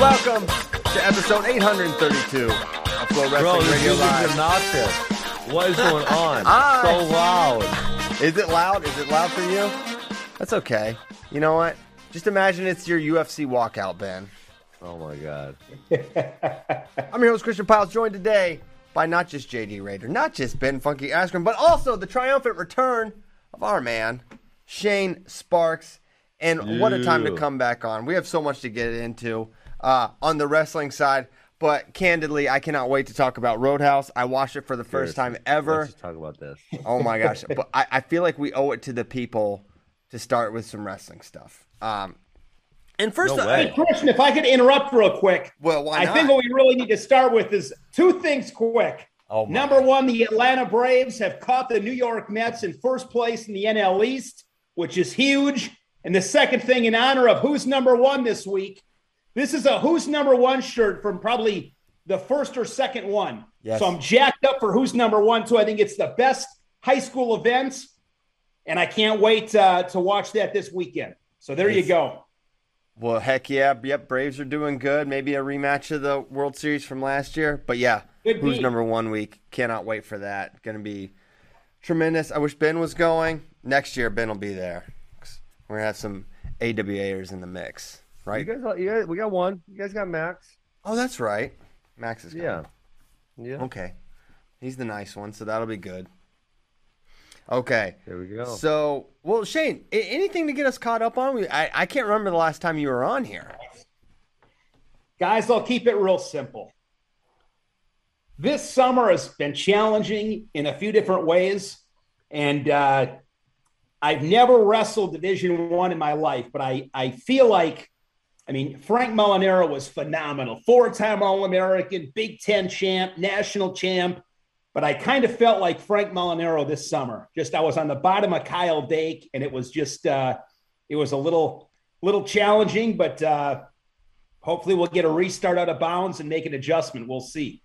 Welcome to episode 832 of FloWrestling Bro, this Radio Live. obnoxious. What is going on? So loud. Is it loud? Is it loud for you? That's okay. You know what? Just imagine it's your UFC walkout, Ben. Oh my god. I'm your host, Christian Pyles, joined today by not just JD Rader, not just Ben Funky Askren, but also the triumphant return of our man, Shane Sparks. And what a time to Ew. come back on. We have so much to get into uh, on the wrestling side, but candidly, I cannot wait to talk about Roadhouse. I watched it for the first time ever. Let's just talk about this. Oh my gosh! but I, I feel like we owe it to the people to start with some wrestling stuff. Um, and first, No way. Christian, if I could interrupt real quick. well, why I think what we really need to start with is two things quick. Oh, my. Number one, the Atlanta Braves have caught the New York Mets in first place in the NL East, which is huge. And the second thing, in honor of who's number one this week, this is a who's number one shirt from probably the first or second one. Yes. So I'm jacked up for who's number one, too. I think it's the best high school events. And I can't wait uh, to watch that this weekend. So there you go. Well, heck yeah. Yep, Braves are doing good. Maybe a rematch of the World Series from last year. But yeah, Could who's be. number one week? Cannot wait for that. Going to be tremendous. I wish Ben was going. Next year, Ben will be there. We're going to have some AWAers in the mix, right? You guys, you guys, we got one. You guys got Max. Oh, that's right. Max is coming. Yeah. Yeah. Okay. He's the nice one, so that'll be good. Okay. There we go. So, well, Shane, a- anything to get us caught up on? We, I, I can't remember the last time you were on here. Guys, I'll keep it real simple. This summer has been challenging in a few different ways, and uh, I've never wrestled Division One in my life, but I I feel like, I mean, Frank Molinaro was phenomenal, four-time All-American, Big Ten champ, national champ. But I kind of felt like Frank Molinaro this summer. Just I was on the bottom of Kyle Dake, and it was just uh, it was a little little challenging, but. Uh, hopefully we'll get a restart out of bounds and make an adjustment. We'll see.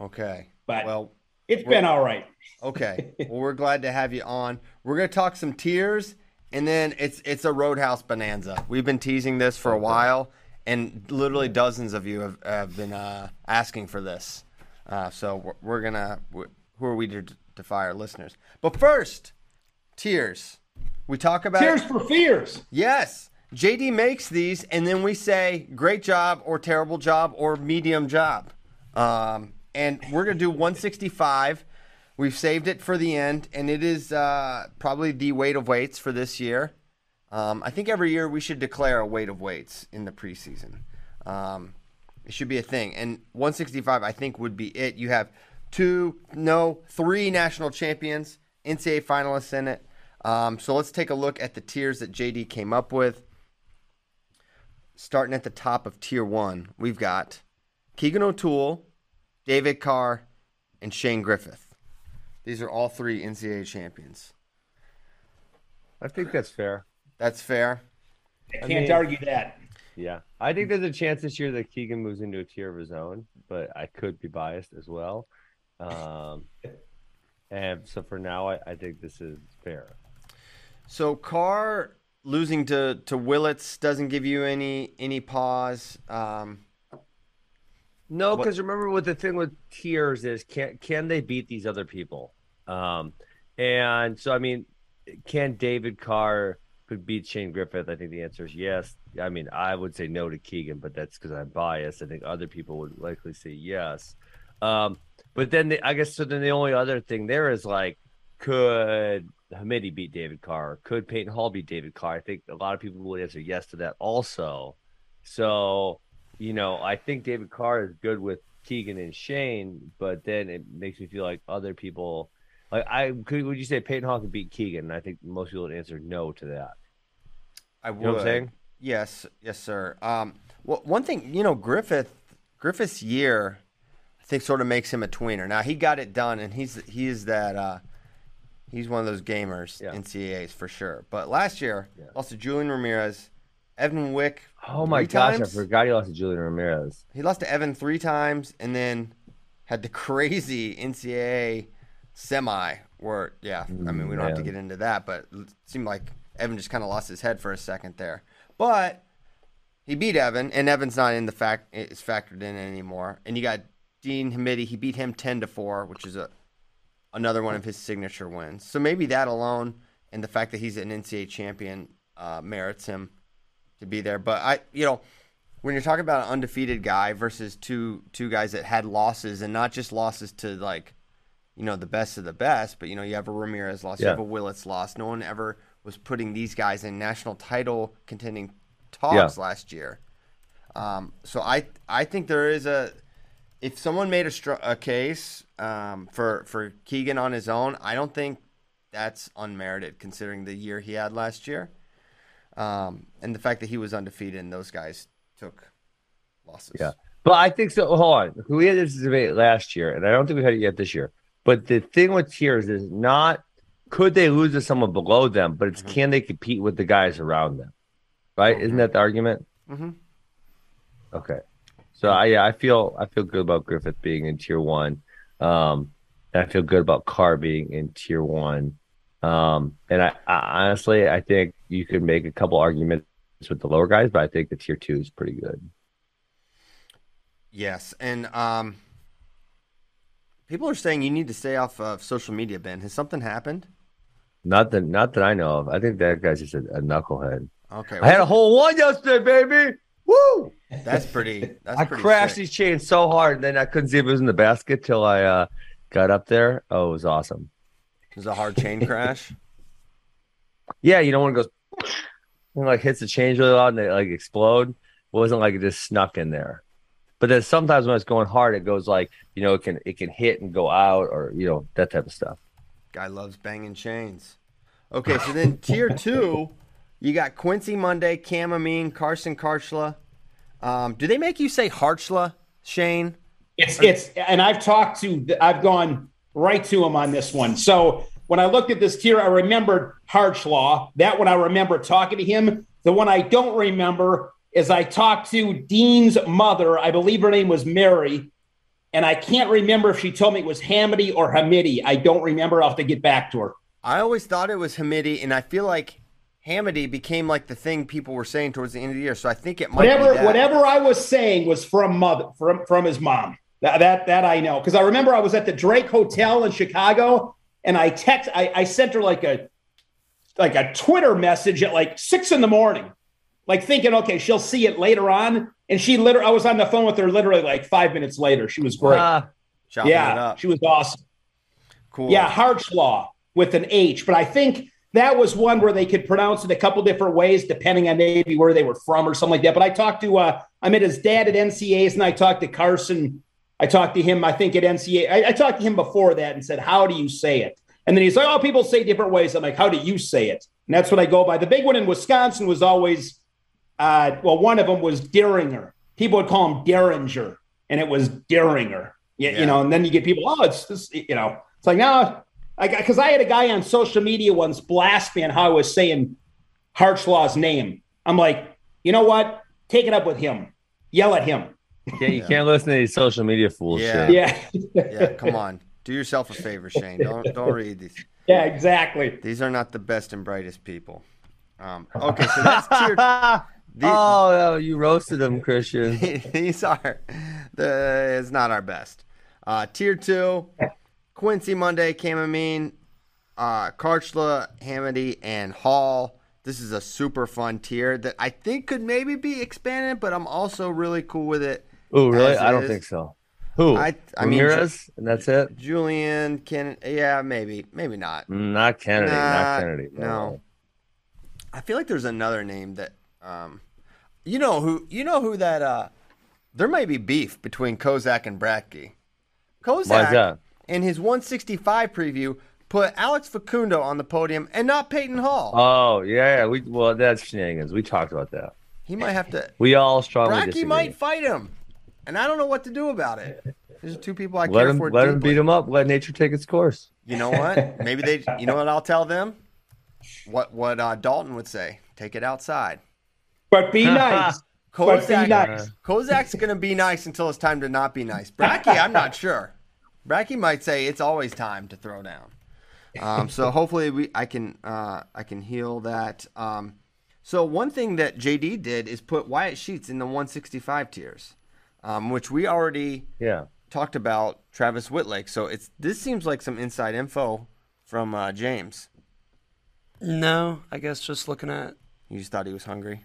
Okay. But Well, it's been all right. okay. well, we're glad to have you on. We're gonna talk some tiers, and then it's it's a Roadhouse bonanza. We've been teasing this for a while, and literally dozens of you have, have been uh, asking for this. Uh, so we're, we're gonna. who are we to defy our listeners? But first, tiers. We talk about Tears for fears. Yes. JD makes these, and then we say great job or terrible job or medium job. Um, and we're going to do 165. We've saved it for the end, and it is uh, probably the weight of weights for this year. Um, I think every year we should declare a weight of weights in the preseason. Um, it should be a thing. And 165, I think, would be it. You have two, no, three national champions, NCAA finalists in it. Um, so let's take a look at the tiers that JD came up with. Starting at the top of tier one, we've got Keegan O'Toole, David Carr, and Shane Griffith. These are all three NCAA champions. I think that's fair. That's fair. I I can't mean- argue that. Yeah, I think there's a chance this year that Keegan moves into a tier of his own, but I could be biased as well. Um, and so for now, I, I think this is fair. So Carr losing to to Willits doesn't give you any any pause. Um, No, because remember what the thing with tiers is can can they beat these other people? Um, and so I mean, can David Carr could beat Shane Griffith? I think the answer is yes. I mean, I would say no to Keegan, but that's because I'm biased. I think other people would likely say yes. Um, but then the, I guess so. Then the only other thing there is like, could Hamiti beat David Carr? Could Peyton Hall beat David Carr? I think a lot of people would answer yes to that also. So, you know, I think David Carr is good with Keegan and Shane, but then it makes me feel like other people, like I could. Would you say Peyton could beat Keegan? And I think most people would answer no to that. I would. You know what I'm saying? Yes, yes, sir. Um, well, one thing you know, Griffith, Griffith's year, I think, sort of makes him a tweener. Now he got it done, and he's he is that. Uh, he's one of those gamers, Yeah. NCAAs for sure. But last year, Yeah. lost to Julian Ramirez, Evan Wick. Oh my gosh, times. I forgot he lost to Julian Ramirez. He lost to Evan three times, and then had the crazy NCAA semi. Where, yeah, I mean, we don't have to get into that, but it seemed like Evan just kind of lost his head for a second there. But he beat Evan, and Evan's not in the fact is factored in anymore. And you got Dean Hamiti. He beat him ten to four, which is a another one of his signature wins. So maybe that alone, and the fact that he's an NCAA champion, uh, merits him to be there. But I, you know, when you're talking about an undefeated guy versus two two guys that had losses, and not just losses to like, you know, the best of the best, but you know, you have a Ramirez loss, you have a Willits loss. No one ever was putting these guys in national title contending talks last year. Um, so I I think there is a if someone made a, str- a case um, for for Keegan on his own, I don't think that's unmerited considering the year he had last year, um, and the fact that he was undefeated and those guys took losses. Yeah. But I think so. Hold on. We had this debate last year, and I don't think we've had it yet this year. But the thing with tiers is not could they lose to someone below them, but it's can they compete with the guys around them? Right? Isn't that the argument? Mm-hmm. Okay. So I yeah, I feel I feel good about Griffith being in tier one. Um and I feel good about Carr being in tier one. Um and I, I honestly I think you could make a couple arguments with the lower guys, but I think the tier two is pretty good. Yes, and um, people are saying you need to stay off of social media. Ben, has something happened? Not that not that I know of. I think that guy's just a, a knucklehead. Okay, I had a whole one yesterday, baby. Woo! That's pretty. That's I pretty crashed sick. these chains so hard, and then I couldn't see if it was in the basket till I uh, got up there. Oh, it was awesome. It was a hard chain crash. Yeah, you know when it goes and like hits the chains really loud and they like explode. It wasn't like it just snuck in there. But then sometimes when it's going hard, it goes like you know it can it can hit and go out or you know that type of stuff. Guy loves banging chains. Okay, so then tier two, you got Quincy Monday, Cam Amine, Carson Kharchla. Um, do they make you say Harchla, Shane? It's it's and I've talked to I've gone right to him on this one. So when I looked at this tier, I remembered Harchlaw. That one I remember talking to him. The one I don't remember is I talked to Dean's mother. I believe her name was Mary, and I can't remember if she told me it was Hamiti or Hamiti. I don't remember. I'll have to get back to her. I always thought it was Hamiti, and I feel like Hamiti became like the thing people were saying towards the end of the year. So I think it might whatever whatever I was saying was from mother from from his mom. That that, that I know because I remember I was at the Drake Hotel in Chicago and I text I, I sent her like a like a Twitter message at like six in the morning, like thinking okay she'll see it later on, and she literally I was on the phone with her literally like five minutes later. She was great. It yeah, she was awesome. Cool. Yeah, Hartslaw with an H, but I think that was one where they could pronounce it a couple different ways depending on maybe where they were from or something like that. But I talked to uh, I met his dad at NCA's, and I talked to Carson. I talked to him, I think at NCA. I, I talked to him before that and said, "How do you say it?" And then he's like, "Oh, people say different ways." I'm like, "How do you say it?" And that's what I go by. The big one in Wisconsin was always, uh, well, one of them was Dieringer. People would call him Derringer, and it was Dieringer. Yeah, Yeah. you know. And then you get people, "Oh, it's this," you know. It's like, no, Because I, I had a guy on social media once blast me on how I was saying Hartslaw's name. I'm like, you know what? Take it up with him. Yell at him. Yeah, you can't listen to these social media fools. Yeah. Yeah. Yeah, come on. Do yourself a favor, Shane. Don't don't read these. yeah, exactly. These are not the best and brightest people. Um, okay, so that's tier. These, Oh, you roasted them, Christian. these are the. It's not our best. Uh, tier two: Quincy Monday, Cam Amine, uh, Kharchla, Hamiti, and Hall. This is a super fun tier that I think could maybe be expanded, but I'm also really cool with it. Oh, really? I don't is. think so. Who? I- I mean, Ramirez, and that's it. Julian, Ken, yeah, maybe, maybe not. Not Kennedy. Nah, not Kennedy. no. I feel like there's another name that, um, you know who, you know who that, uh, there might be beef between Kozak and Bratke. Kozak, in his 165 preview, put Alex Facundo on the podium and not Peyton Hall. Oh yeah. We well, that's shenanigans. We talked about that. he might have to. We all strongly Bratke disagree. might fight him, and I don't know what to do about it. These are two people I let care him for. let him deeply. beat him up. Let nature take its course. You know what? Maybe they. You know what I'll tell them? What what uh, Dalton would say? Take it outside. But be nice. but be Kozak, nice. Kozak's gonna be nice until it's time to not be nice. Bracky, I'm not sure. Bracky might say it's always time to throw down. Um, so hopefully we I can uh, I can heal that. Um, so one thing that JD did is put Wyatt Sheets in the 165 tiers, um, which we already Yeah. talked about Travis Wittlake. So it's this seems like some inside info from uh, James. No, I guess just looking at You just thought he was hungry.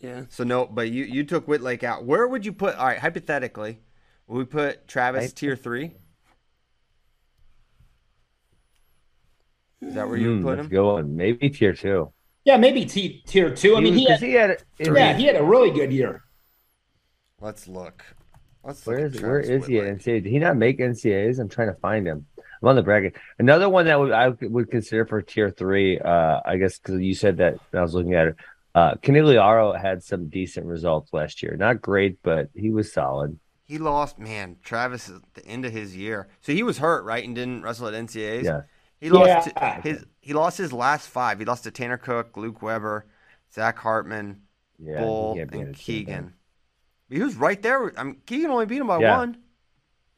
Yeah. So no, but you you took Wittlake out. Where would you put? All right, hypothetically, would we put Travis Right. tier three? Is that where you would Mm, put let's him? go on. Maybe tier two. Yeah, maybe T- tier two. I mean, he had, he had, yeah, he had a really good year. Let's look. Let's Where look is at where Travis is he at Wittlake. NCAA? Did he not make NCAAs? I'm trying to find him. I'm on the bracket. Another one that would, I would consider for tier three. Uh, I guess because you said that I was looking at it. Uh, Conigliaro had some decent results last year. Not great, but he was solid. He lost, man. Travis at the end of his year, so he was hurt, right, and didn't wrestle at NCAAs. Yeah. He lost Yeah. his he lost his last five. He lost to Tanner Cook, Luke Weber, Zach Hartman, Yeah, Bull, he can't be in and a team, Keegan. He was right there. I mean, Keegan only beat him by Yeah. one.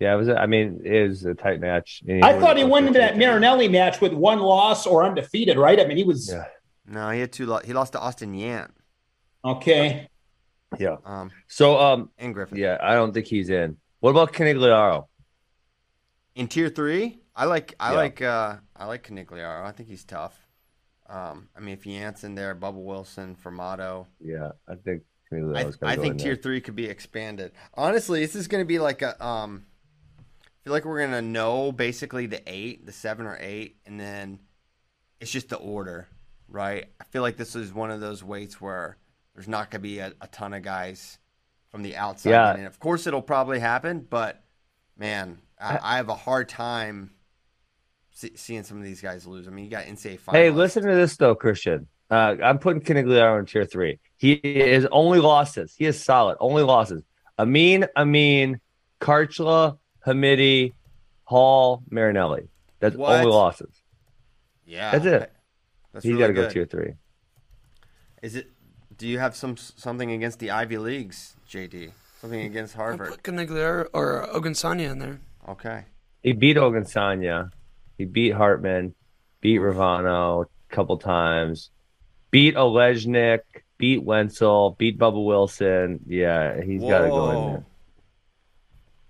Yeah, it was. a- I mean, it was a tight match. I thought he went went into that Marinelli match with one loss or undefeated, right? I mean, he was Yeah. No, he had two. Lo- he lost to Austin Yant. okay. Yeah. Um, So, um, and Griffin. yeah, I don't think he's in. What about Conigliaro? In tier three, I like I Yeah. like uh I like Conigliaro. I think he's tough. Um, I mean, if Yant's in there, Bubba Wilson, Formato. Yeah, I think I, Conigliaro's I think tier there. three could be expanded. Honestly, this is going to be like a um. I feel like we're gonna know basically the eight, the seven or eight, and then it's just the order, right? I feel like this is one of those weights where there's not gonna be a, a ton of guys from the outside. Yeah. in. of course it'll probably happen, but man, I, I have a hard time see, seeing some of these guys lose. I mean, you got NCAA finalists. Hey, listen to this though, Christian. Uh, I'm putting Conigliaro in tier three. He is only losses. He is solid. Only losses. Amine, Amine, Kharchla, Hamiti, Hall, Marinelli. That's What? only losses. Yeah, That's it. That's He's really got to go good. tier three. Is it? Do you have some something against the Ivy Leagues, JD? Something against I Harvard? put Conigliaro or Ogunsanya in there. Okay. He beat Ogunsanya. He beat Hartman. Beat Ravano a couple times. Beat Olejnik. Beat Wenzel. Beat Bubba Wilson. Yeah, he's got to go in there.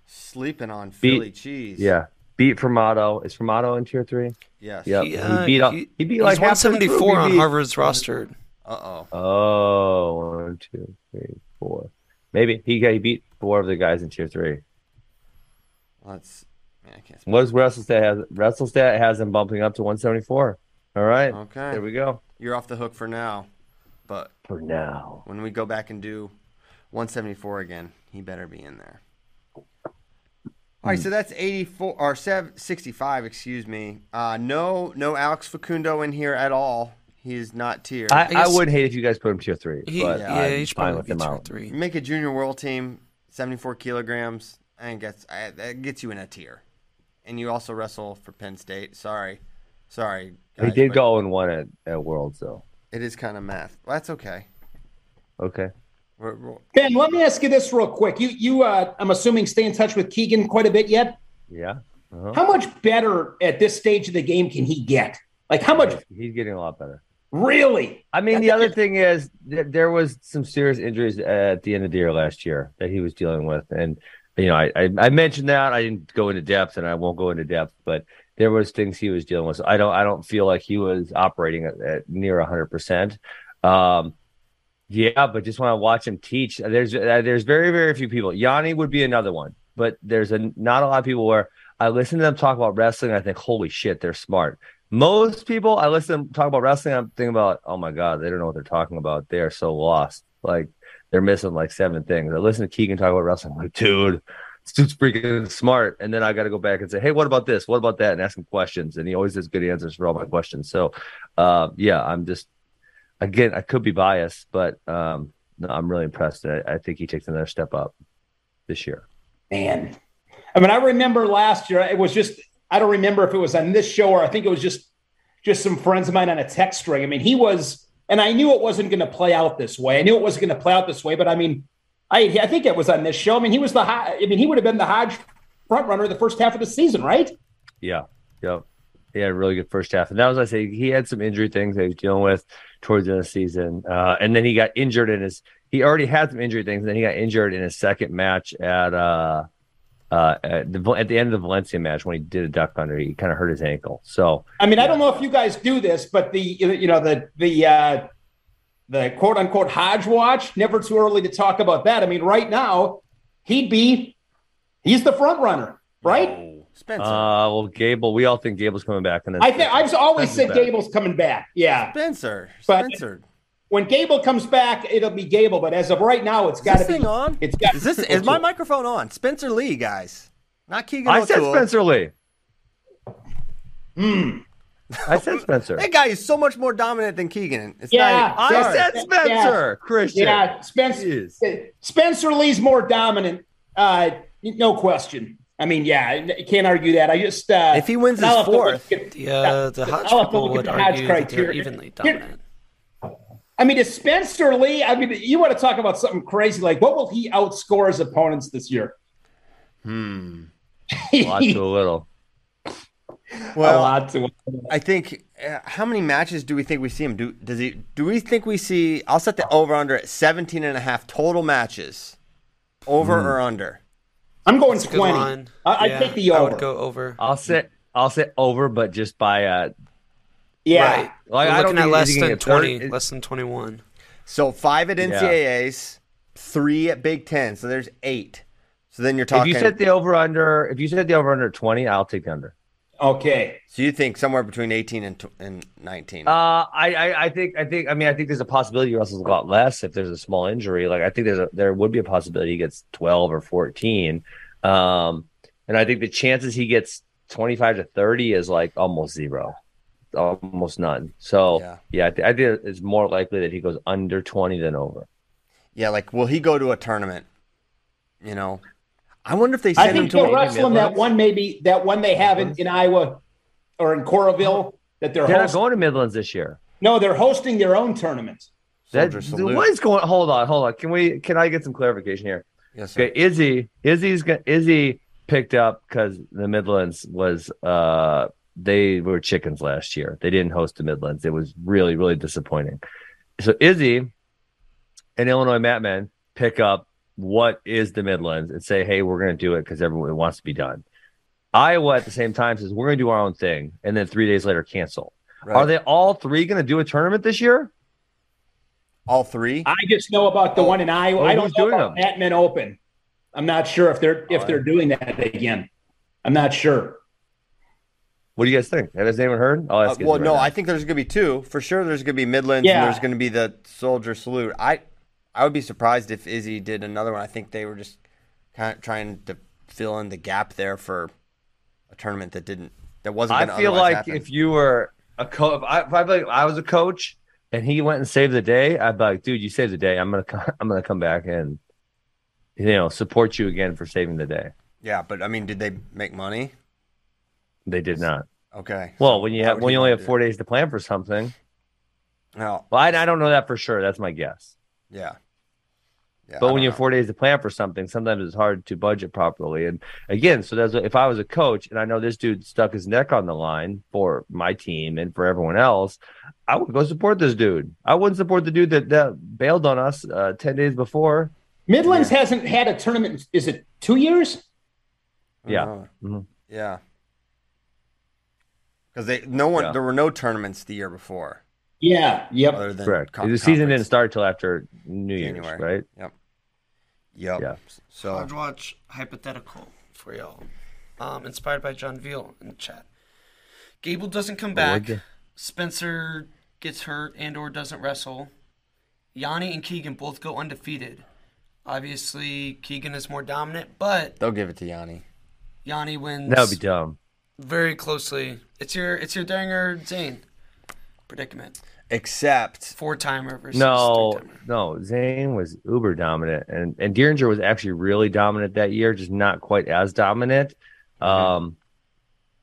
Sleeping on Beat- Philly cheese. Yeah. Beat Formato. Is Formato in tier three? Yes. Yep. He, He, uh, beat up. he- He, beat like half the group. 174 on beat- Harvard's roster. Uh oh. Oh, one, two, three, four. Maybe he he beat four of the guys in tier three. Let's. Man, I can't. What does WrestleStat has? WrestleStat has him bumping up to 174. All right. Okay. There we go. You're off the hook for now, but For now. when we go back and do 174 again, he better be in there. All right, Hmm. so that's 84 or 7, 65, excuse me. Uh, no, no Alex Facundo in here at all. He is not tier. I, I, guess- wouldn't hate if you guys put him tier three, He, but yeah, I'm he should fine with be him out. three. Make a junior world team, 74 kilograms. I think I, that gets you in a tier, and you also wrestle for Penn State. Sorry, Sorry. He did go and won at, at Worlds though. It is kind of math. Well, that's okay. Okay. Ben, let me ask you this real quick. You, you, uh, I'm assuming, stay in touch with Keegan quite a bit yet. Yeah. Uh-huh. How much better at this stage of the game can he get? Like, how much He's getting a lot better. really? I mean, the other thing is that there was some serious injuries at the end of the year last year that he was dealing with, and you know, I I, I mentioned that I didn't go into depth, and I won't go into depth, but there was things he was dealing with. So I don't I don't feel like he was operating at, at near hundred percent. Um, yeah, but just when I watch him teach, there's uh, there's very very few people. Yianni would be another one, but there's a not a lot of people where I listen to them talk about wrestling. I think, holy shit, they're smart. Most people, I listen to them talk about wrestling. I'm thinking about, oh my god, they don't know what they're talking about. They are so lost. Like they're missing like seven things. I listen to Keegan talk about wrestling. I'm like, dude, dude's freaking smart. And then I got to go back and say, hey, what about this? What about that? And ask him questions. And he always has good answers for all my questions. So, uh, yeah, I'm just again, I could be biased, but um, no, I'm really impressed. I, I think he takes another step up this year. Man, I mean, I remember last year. It was just I don't remember if it was on this show or I think it was just just some friends of mine on a text string. I mean, he was, and I knew it wasn't going to play out this way. I knew it wasn't going to play out this way, but I mean, I I think it was on this show. I mean, he was the I mean, he would have been the Hodge front runner the first half of the season, right? Yeah, yeah. He had a really good first half, and that was I say he had some injury things that he was dealing with towards the end of the season, uh, and then he got injured in his. He already had some injury things, and then he got injured in his second match at uh, uh, at the at the end of the Valencia match when he did a duck under. He kind of hurt his ankle. So I mean, I don't know if you guys do this, but the you know the the uh, the quote unquote Hodge watch. Never too early to talk about that. I mean, right now he'd be he's the front runner, right? Spencer. Uh, well, Gable, we all think Gable's coming back, and then I think I've always said back. Gable's coming back. Yeah, Spencer. But- Spencer. when Gable comes back, it'll be Gable. But as of right now, it's got to be thing on? It's got. Is this is my microphone on? Spencer Lee, guys. Not Keegan I said Spencer Lee. Hmm. I said Spencer. That guy is so much more dominant than Keegan. It's Yeah, not, I said Spencer. Christian. Yeah, Spencer. Spencer Lee's more dominant. Uh, no question. I mean, yeah, I can't argue that. I just uh, If he wins his have to look fourth- at- The, uh, the Hodge I'll have to people look at would the Hodge argue that they're criteria. evenly Here- dominant. I mean, is Spencer Lee? I mean, you want to talk about something crazy? Like, what will he outscore his opponents this year? Hmm. A lot to a little. Well, a lot to. I think uh, how many matches do we think we see him do? Does he? Do we think we see? I'll set the over under at 17 and a half total matches. Over Hmm. or under? I'm going That's twenty. line. I, Yeah, I take the I over. would go over. I'll sit. I'll say over, but just by uh, yeah, Right. like We're I don't looking at less than 20, It- less than 21. So five at Yeah. NCAAs, three at Big Ten. So there's eight. So then you're talking. If you set the over under, if you set the over under twenty, I'll take the under. Okay. so you think somewhere between 18 and, and 19? Uh, I, I, I think, I think, I mean, I think there's a possibility wrestles a lot less if there's a small injury. Like, I think there's a, there would be a possibility he gets 12 or 14. Um, and I think the chances he gets 25 to 30 is like almost zero, almost none. So, Yeah. yeah, I, th- I think it's more likely that he goes under 20 than over. yeah, like will he go to a tournament? You know, I wonder if they I send him think to they'll a wrestle him that one, maybe that one they have in, in Iowa or in Coralville that they're They're not going to Midlands this year. No, they're hosting their own tournament. That, what is going? Hold on, hold on. Can we? Can I get some clarification here? Yes, sir. Okay, Izzy, Izzy's go- Izzy picked up because the Midlands was uh they were chickens last year. They didn't host the Midlands. It was really really disappointing. So Izzy and Illinois Matman pick up what is the Midlands and say, hey, we're going to do it because everyone wants to be done. Iowa at the same time says we're going to do our own thing, and then three days later cancel. Right. Are they all three going to do a tournament this year? All three? I just know about the one in Iowa. Oh, I who's don't know doing about them? Batman Open. I'm not sure if they're if they're doing that again. I'm not sure. What do you guys think? Has anyone heard? I'll Uh, ask you well, right no, now. I think there's going to be two for sure. There's going to be Midlands, Yeah. and there's going to be the Soldier Salute. I, I would be surprised if Izzy did another one. I think they were just kind of trying to fill in the gap there for a tournament that didn't that wasn't. I feel like happen. if you were a coach, if I, if I, like, I was a coach and he went and saved the day, I'd be like, dude, you saved the day. I'm gonna, co- I'm gonna come back and, you know, support you again for saving the day. yeah, but I mean, did they make money? They did not. Okay. Well, when you have when you only have four days to plan for something. Well, Well, I, I don't know that for sure. That's my guess. yeah. Yeah, But when you have four days to plan for something, sometimes it's hard to budget properly. And again, so that's if I was a coach and I know this dude stuck his neck on the line for my team and for everyone else, I would go support this dude. I wouldn't support the dude that, that bailed on us uh, ten days before. Midlands hasn't had a tournament. Is it two years? Yeah. Oh, Mhm. yeah. Because they no one Yeah. there were no tournaments the year before Yeah. Yep. other than Correct. con- the season conference. didn't start till after New Year's, January. right? Yep. Yep. Yeah. So I'd watch hypothetical for y'all. Um, inspired by John Veal in the chat. Gable doesn't come back. what'd Spencer gets hurt and or doesn't wrestle. Yianni and Keegan both go undefeated. Obviously, Keegan is more dominant, but they'll give it to Yianni. Yianni wins That would be dumb. very closely. It's your it's your Danger Zain predicament. Except Four timer versus No, three-timer. no. Zain was uber dominant, and and Dieringer was actually really dominant that year, just not quite as dominant. Mm-hmm. Um,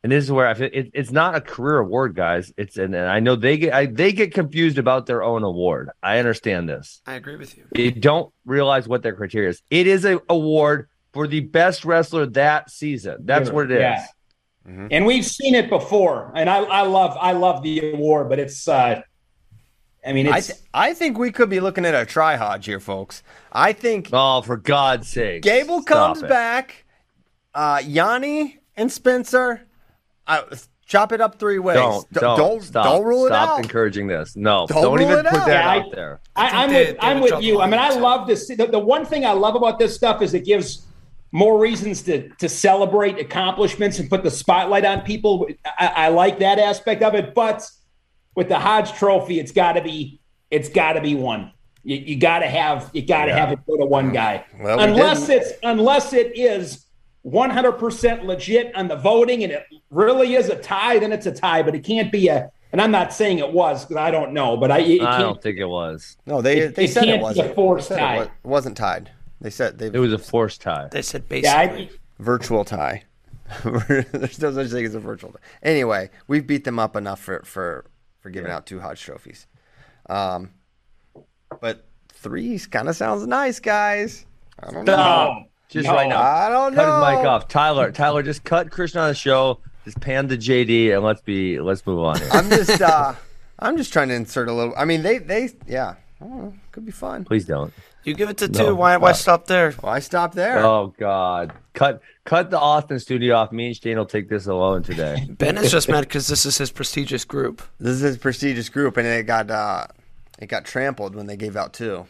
and this is where I feel it, it's not a career award, guys. It's and, and I know they get I, they get confused about their own award. I understand this. I agree with you. They don't realize what their criteria is. It is an award for the best wrestler that season. That's what it is. Yeah. And we've seen it before, and I, I love I love the award, but it's uh, I mean I th- I think we could be looking at a try hodge here, folks. I think Oh, for God's sake! Gable comes it. back. Uh, Yianni and Spencer. I, chop it up three ways. Don't don't don't, stop, don't rule stop it out. encouraging this. No, Don't don't, even put out. that Yeah, out there. I, think I'm with I'm with you. I mean, I love this. The, the one thing I love about this stuff is it gives more reasons to to celebrate accomplishments and put the spotlight on people. I, I like that aspect of it, but with the Hodge Trophy, it's got to be it's got to be one. You, you got to have you got to have it go to one guy, Well, unless didn't- it's unless it is. 100% legit on the voting and it really is a tie then it's a tie but it can't be a and i'm not saying it was because i don't know but i it, it I can't don't think it was. No, they It- they it said can't it be a forced They said tie. It wa- wasn't tied. They said they It was a forced tie. They said Yeah, basically. I, virtual tie. There's no such thing as a virtual tie. Anyway, we've beat them up enough for for for giving out two Hodge trophies. Um, but three kind of sounds nice, guys. I don't know. Just No. right now. I don't Cut know. Cut his mic off. Tyler, Tyler, just cut Christian on the show. Just pan the JD and let's be let's move on. Here. I'm just uh, I'm just trying to insert a little. I mean, they they yeah, know, could be fun. Please don't. You give it to No, two. Why why stop. stop there? Why stop there? Oh God. Cut cut the Austin studio off. Me and Shane will take this alone today. Ben is just mad because this is his prestigious group. This is his prestigious group, and it got uh, it got trampled when they gave out two.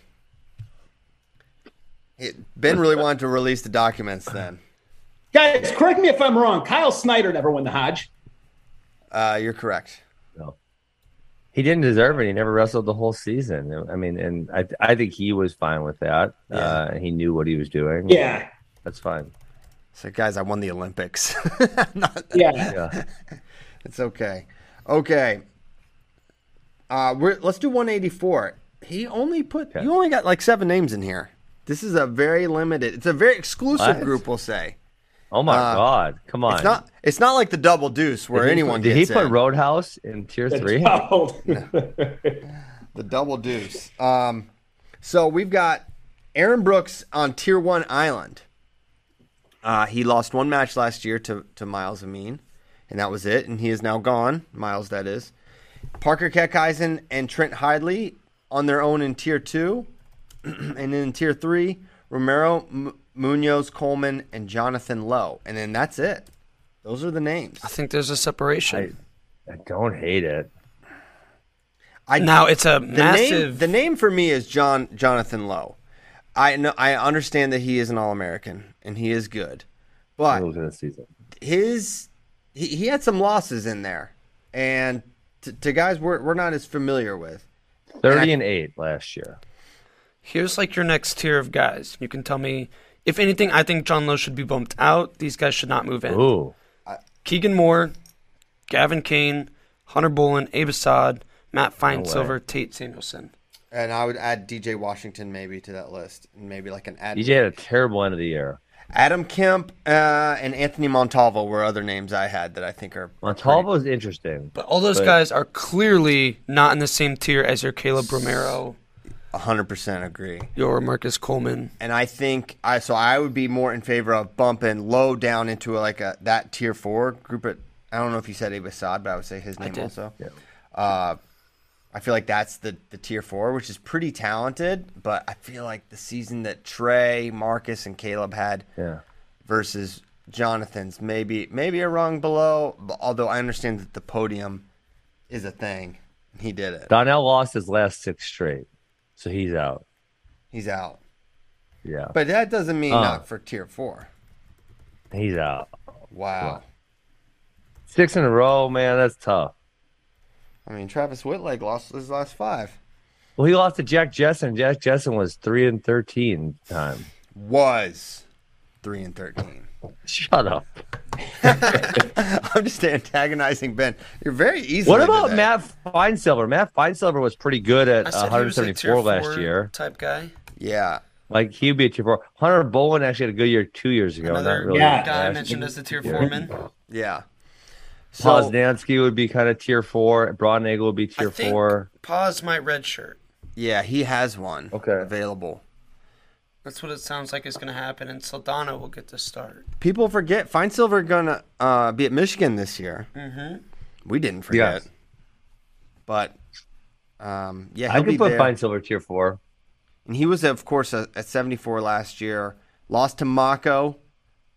It, ben really wanted to release the documents then. guys correct me if i'm wrong kyle snyder never won the hodge Uh, you're correct. No. He didn't deserve it. He never wrestled the whole season. I mean, and I I think he was fine with that. Uh, he knew what he was doing. yeah That's fine. So, guys, I won the Olympics. Not- yeah Yeah. it's okay. Okay. Uh, we're let's do 184. He only put Okay. you only got like seven names in here. This is a very limited. It's a very exclusive What? group, we'll say. Oh my Uh, God! Come on. It's not. It's not like the double deuce where Did he anyone put, did he gets put in. Roadhouse in tier three? the double deuce. Um, so we've got Aaron Brooks on tier one island. Uh, he lost one match last year to, to Myles Amine, and that was it. And he is now gone. Miles, that is. Parker Keckeisen and Trent Hidlay on their own in tier two. and then in tier three, Romero, M- Munoz, Coleman, and Jonathan Loew. And then that's it. Those are the names. I think there's a separation. I don't hate it. I, now it's a the name massive. the name for me is John Jonathan Loew. I know I understand that he is an All American and he is good, but Middle of season. his he, he had some losses in there, and to, to guys we're we're not as familiar with. Thirty and eight last year. Here's like your next tier of guys. You can tell me if anything. I think John Loew should be bumped out. These guys should not move in. Ooh. Keegan Moore, Gavin Kane, Hunter Bolen, Abe Assad, Matt Finesilver, Tate Samuelson. And I would add DJ Washington maybe to that list, and maybe like an ad. DJ had a terrible end of the year. Adam Kemp uh, and Anthony Montalvo were other names I had that I think are Montalvo is interesting. But all those But- guys are clearly not in the same tier as your Caleb Romero, hundred percent agree. your Marcus Coleman. And I think I so I would be more in favor of bumping low down into a, like a that tier four group. At I don't know if you said Abe Assad, but I would say his name did. also. Uh, I feel like that's the the tier four, which is pretty talented. But I feel like the season that Trey, Marcus, and Caleb had Yeah. versus Jonathan's maybe maybe a rung below. but Although I understand that the podium is a thing. He did it. Donnell lost his last six straight, so he's out. He's out. Yeah, But that doesn't mean Uh. not for tier four. he's out. Wow. Six in a row, man. That's tough. I mean, Travis Wittlake lost his last five. Well, he lost to Jack Jessen. Jack Jessen was three and thirteen time. Was three and thirteen. Shut up. I'm just antagonizing Ben. You're very easy. What about Matt Finesilver? Matt Finesilver was pretty good at I said he was a 174 tier last year. type guy. Yeah. Like he'd be a tier four. Hunter Bowen actually had a good year two years ago. Another not really guy last mentioned as the tier four man. Yeah. So Poznansky would be kind of tier four. Broadnagel would be tier I think four. Pause my red shirt. yeah, he has one. Okay. Available. That's what it sounds like is going to happen, and Saldana will get the start. People forget Finesilver gonna uh, be at Michigan this year. Mm-hmm. We didn't forget. Yes. But um, yeah, I he'll could be put there. Finesilver tier four. And he was, of course, at at 74 last year. Lost to Mako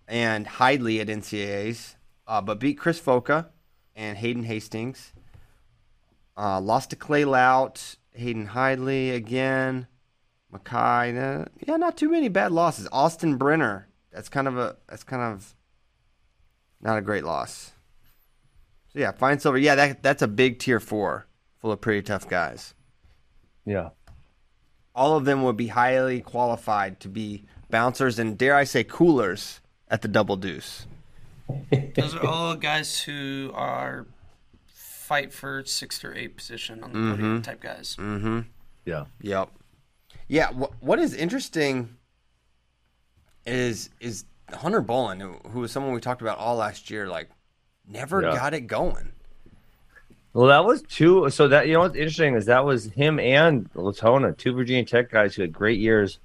and Hidlay at NCAAs, uh, but beat Chris Foca and Hayden Hastings. Uh, lost to Clay Lautt, Hayden Hidlay again, Mackay. uh, yeah, not too many bad losses. Austin Brenner. That's kind of a. That's kind of not a great loss. So yeah, Finesilver. Yeah, that that's a big tier four, full of pretty tough guys Yeah. all of them would be highly qualified to be bouncers and dare I say coolers at the double deuce. Those are all guys who are fight for sixth or eighth position on the podium type guys. Mm-hmm. Yeah. Yep. Yeah. Wh- what is interesting is is Hunter Bolen, who, who was someone we talked about all last year, like never Yeah. got it going. Well, that was two. So that you know what's interesting is that was him and Latona, two Virginia Tech guys who had great years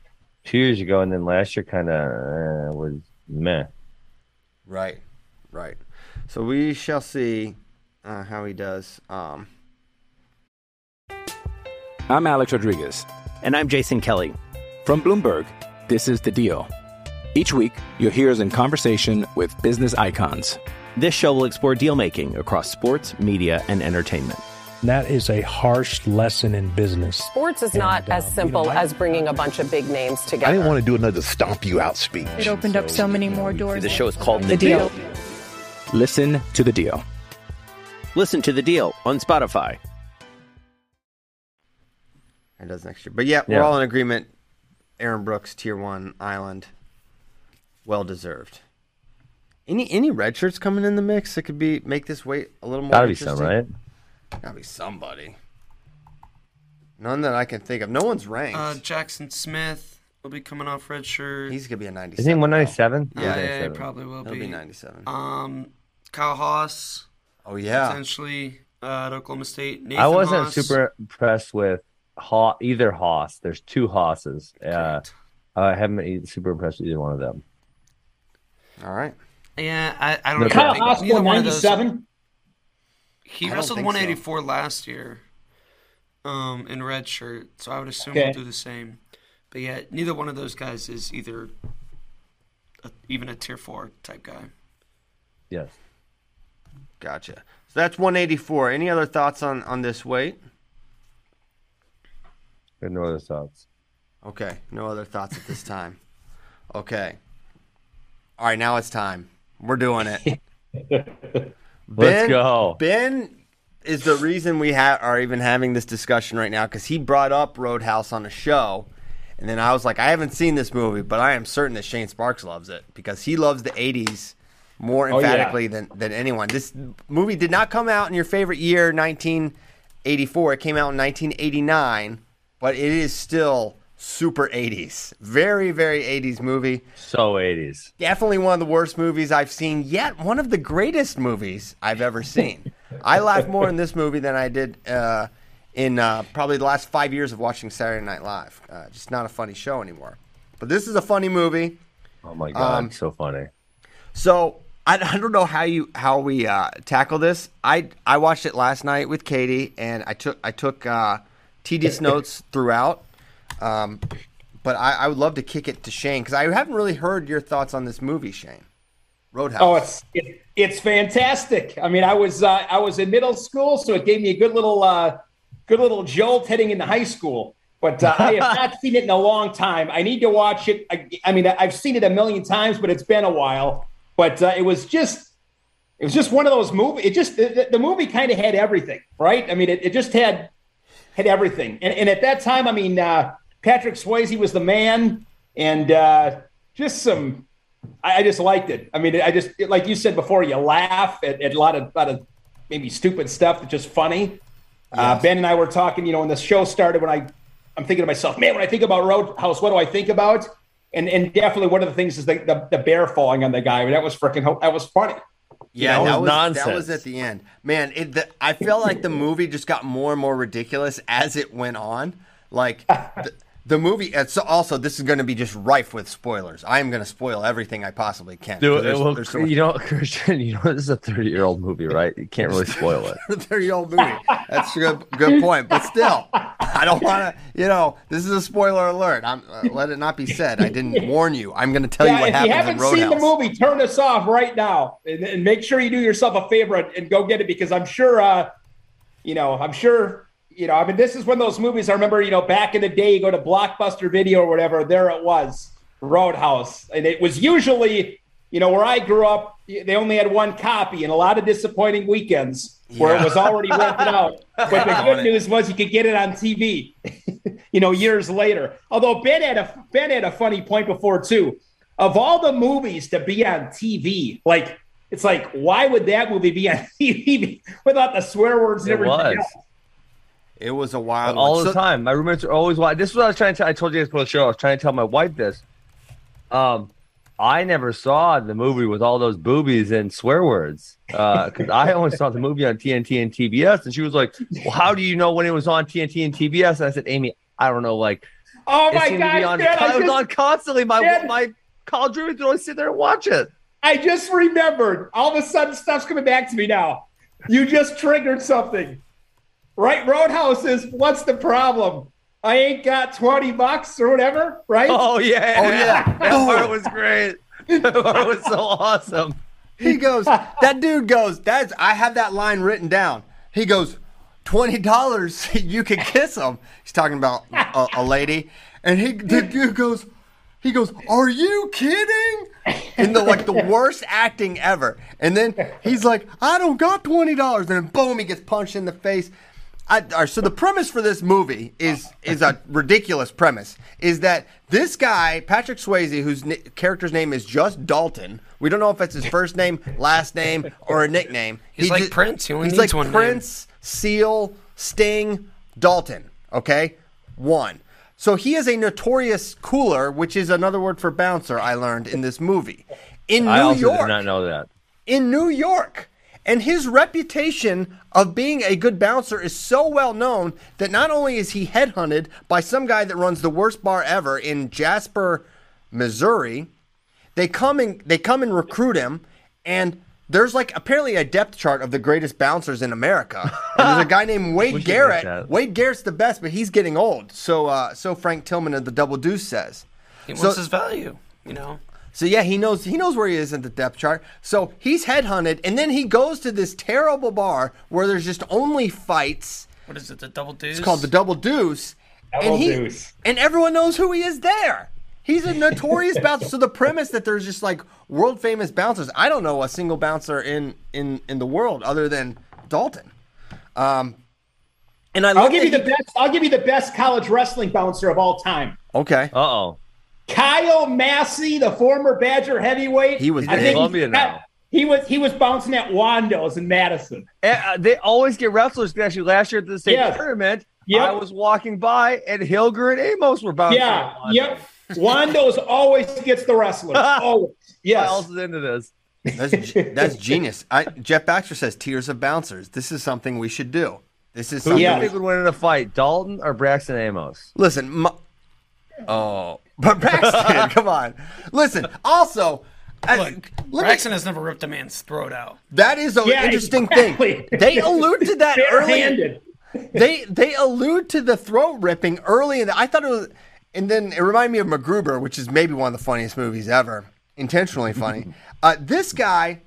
two years ago, and then last year kind of uh, was meh. Right. Right. So we shall see uh, how he does. Um, I'm Alex Rodriguez. And I'm Jason Kelly. From Bloomberg, this is The Deal. Each week, you'll hear us in conversation with business icons. This show will explore deal making across sports, media, and entertainment. That is a harsh lesson in business. Sports is not as simple as bringing a bunch of big names together. I didn't want to do another stomp you out speech. It opened up so many more doors. The show is called The Deal. Listen to The Deal. Listen to the deal on Spotify. It does next year. But yeah, Yeah. we're all in agreement. Aaron Brooks, tier one island, well deserved. Any any red shirts coming in the mix that could be make this weight a little more? Gotta be some, right? Gotta be somebody. None that I can think of. No one's ranked. Uh, Jackson Smith will be coming off red shirt. He's gonna be a ninety-seven. Isn't he one ninety seven? yeah, yeah, he probably will He'll be. be ninety-seven. Um, Kyle Haas oh yeah. potentially uh, at Oklahoma State. Nathan I wasn't Haas. super impressed with Haw- either Haas. There's two Hosses. Uh, I haven't been super impressed with either one of them. All right. Yeah, I, I don't No, know. Kyle Haas neither won one of those- 97. He wrestled think 184 last year, um, in red shirt. So I would assume Okay. he'll do the same. But yeah, neither one of those guys is either a, even a tier four type guy. Yes. Gotcha. So that's one eighty-four. Any other thoughts on on this weight? I have no other thoughts. Okay, no other thoughts at this time. Okay. All right, now it's time. We're doing it. Let's go. Ben is the reason we ha- are even having this discussion right now because he brought up Roadhouse on a show. And then I was like, I haven't seen this movie, but I am certain that Shane Sparks loves it because he loves the 80s more Oh, yeah. emphatically than, than anyone. This movie did not come out in your favorite year, 1984. It came out in 1989, but it is still super 80s. Very, very 80s movie. So 80s. Definitely one of the worst movies I've seen, yet one of the greatest movies I've ever seen. I laughed more in this movie than I did uh, in uh, probably the last five years of watching Saturday Night Live. Uh, just not a funny show anymore. But this is a funny movie. Oh my god, Um, so funny. So I, I don't know how you how we uh, tackle this. I I watched it last night with Katie, and I took I took uh, tedious notes throughout. Um, but I, I would love to kick it to Shane because I haven't really heard your thoughts on this movie, Shane. Roadhouse. Oh, it's it, it's fantastic. I mean, I was uh, I was in middle school, so it gave me a good little uh, good little jolt heading into high school. But uh, I have not seen it in a long time. I need to watch it. I, I mean, I've seen it a million times, but it's been a while. But uh, it was just it was just one of those movies. It just the, the movie kind of had everything, right? I mean, it, it just had had everything. And, and at that time, I mean, uh, Patrick Swayze was the man, and uh, just some. I, I just liked it. I mean, I just like you said before, you laugh at, at a lot of lot of maybe stupid stuff that's just funny. Uh, ben and I were talking, you know, when the show started, when I I'm thinking to myself, man, when I think about Roadhouse, what do I think about? And and definitely one of the things is the the, the bear falling on the guy. I mean, that was freaking that was funny. Yeah, You know, that was, was that was at the end. Man, it, the, I felt like the movie just got more and more ridiculous as it went on. Like the, the movie. It's also, this is going to be just rife with spoilers. I am going to spoil everything I possibly can. Dude, There's- well, so much- you know, Christian, you know, this is a 30 year old movie, right? You can't really spoil it. thirty-year-old movie. That's a good, good point. But still, I don't want to. You know, this is a spoiler alert. I'm uh, let it not be said. I didn't warn you. I'm going to tell you yeah, what if you happens in haven't seen the movie, turn this off right now and, and make sure you do yourself a favor and, and go get it because I'm sure, uh, you know, I'm sure, you know, I mean, this is one of those movies I remember, you know, back in the day, you go to Blockbuster Video or whatever, there it was, Roadhouse. And it was usually, you know, where I grew up, they only had one copy and a lot of disappointing weekends where Yeah. it was already rented out. But the good news was you could get it on TV. you know, years later. Although Ben had a Ben had a funny point before too. Of all the movies to be on TV, like it's like, why would that movie be on TV without the swear words and It everything was. else? It was a wild all one. the So- time. My roommates are always watching. This is what I was trying to tell. I told you guys before the show. I was trying to tell my wife this. Um, I never saw the movie with all those boobies and swear words because I only saw the movie on TNT and TBS, and she was like, "Well, how do you know when it was on TNT and TBS?" And I said, "Amy, I don't know. Like, Oh it my seemed to be God, on, Ben, I it was just- on constantly. My Ben. my college roommates would always sit there and watch it. I just remembered. All of a sudden, stuff's coming back to me now. You just triggered something. Right? Roadhouse is what's the problem? I ain't got 20 bucks or whatever, right? Oh yeah, Oh, yeah. that part was great. That part was so awesome. He goes, that dude goes, that's I have that line written down. He goes, twenty dollars, you could kiss him. He's talking about a, a lady, and he the dude goes, he goes, are you kidding? In the like the worst acting ever. And then he's like, I don't got twenty dollars, and then boom, he gets punched in the face. I, so the premise for this movie is is a ridiculous premise. Is that this guy Patrick Swayze, whose ni- character's name is just Dalton. We don't know if it's his first name, last name, or a nickname. He's He like ju- Prince. He only he's needs like one name. Prince, Seal, Sting, Dalton. Okay, one. So he is a notorious cooler, which is another word for bouncer. I learned in this movie. In New I also York, did not know that. in New York. And his reputation of being a good bouncer is so well known that not only is he headhunted by some guy that runs the worst bar ever in Jasper, Missouri, they come and they come and recruit him and there's like apparently a depth chart of the greatest bouncers in America. And there's a guy named Wade Garrett. Wade Garrett's the best, but he's getting old. So uh, so Frank Tillman of the Double Deuce says. He So- wants his value, you know. So yeah, he knows he knows where he is in the depth chart. So he's headhunted, and then he goes to this terrible bar where there's just only fights. What is it? The double deuce? It's called the Double Deuce, Double and he Deuce. and everyone knows who he is there. He's a notorious bouncer. So the premise that there's just like world famous bouncers. I don't know a single bouncer in in in the world other than Dalton. Um, and I I'll give you that the he- best. I'll give you the best college wrestling bouncer of all time. Okay. Uh oh. Kyle Massey, the former Badger heavyweight. He was I think Columbia he, now. he was he was bouncing at Wando's in Madison. And, uh, they always get wrestlers. Actually, last year at the state Yes. tournament, Yep. I was walking by, and Hillger and Amos were bouncing. Yeah. on Yep. Wando's always gets the wrestlers. Always. What else Yes. is into this? That's that's genius. I, Jeff Baxter says tiers of bouncers. This is something we should do. This is Who something. do Yeah. you think would win in a fight, Dalton or Braxton Amos? Listen, my, oh, but Braxton, come on. Listen, also, I- Look, let me- has never ripped a man's throat out. that is an Yeah, interesting exactly. thing. They allude to that early. Barehanded. They they allude to the throat ripping early, and I thought it was, and then it reminded me of MacGruber, which is maybe one of the funniest movies ever, intentionally funny. uh, this guy,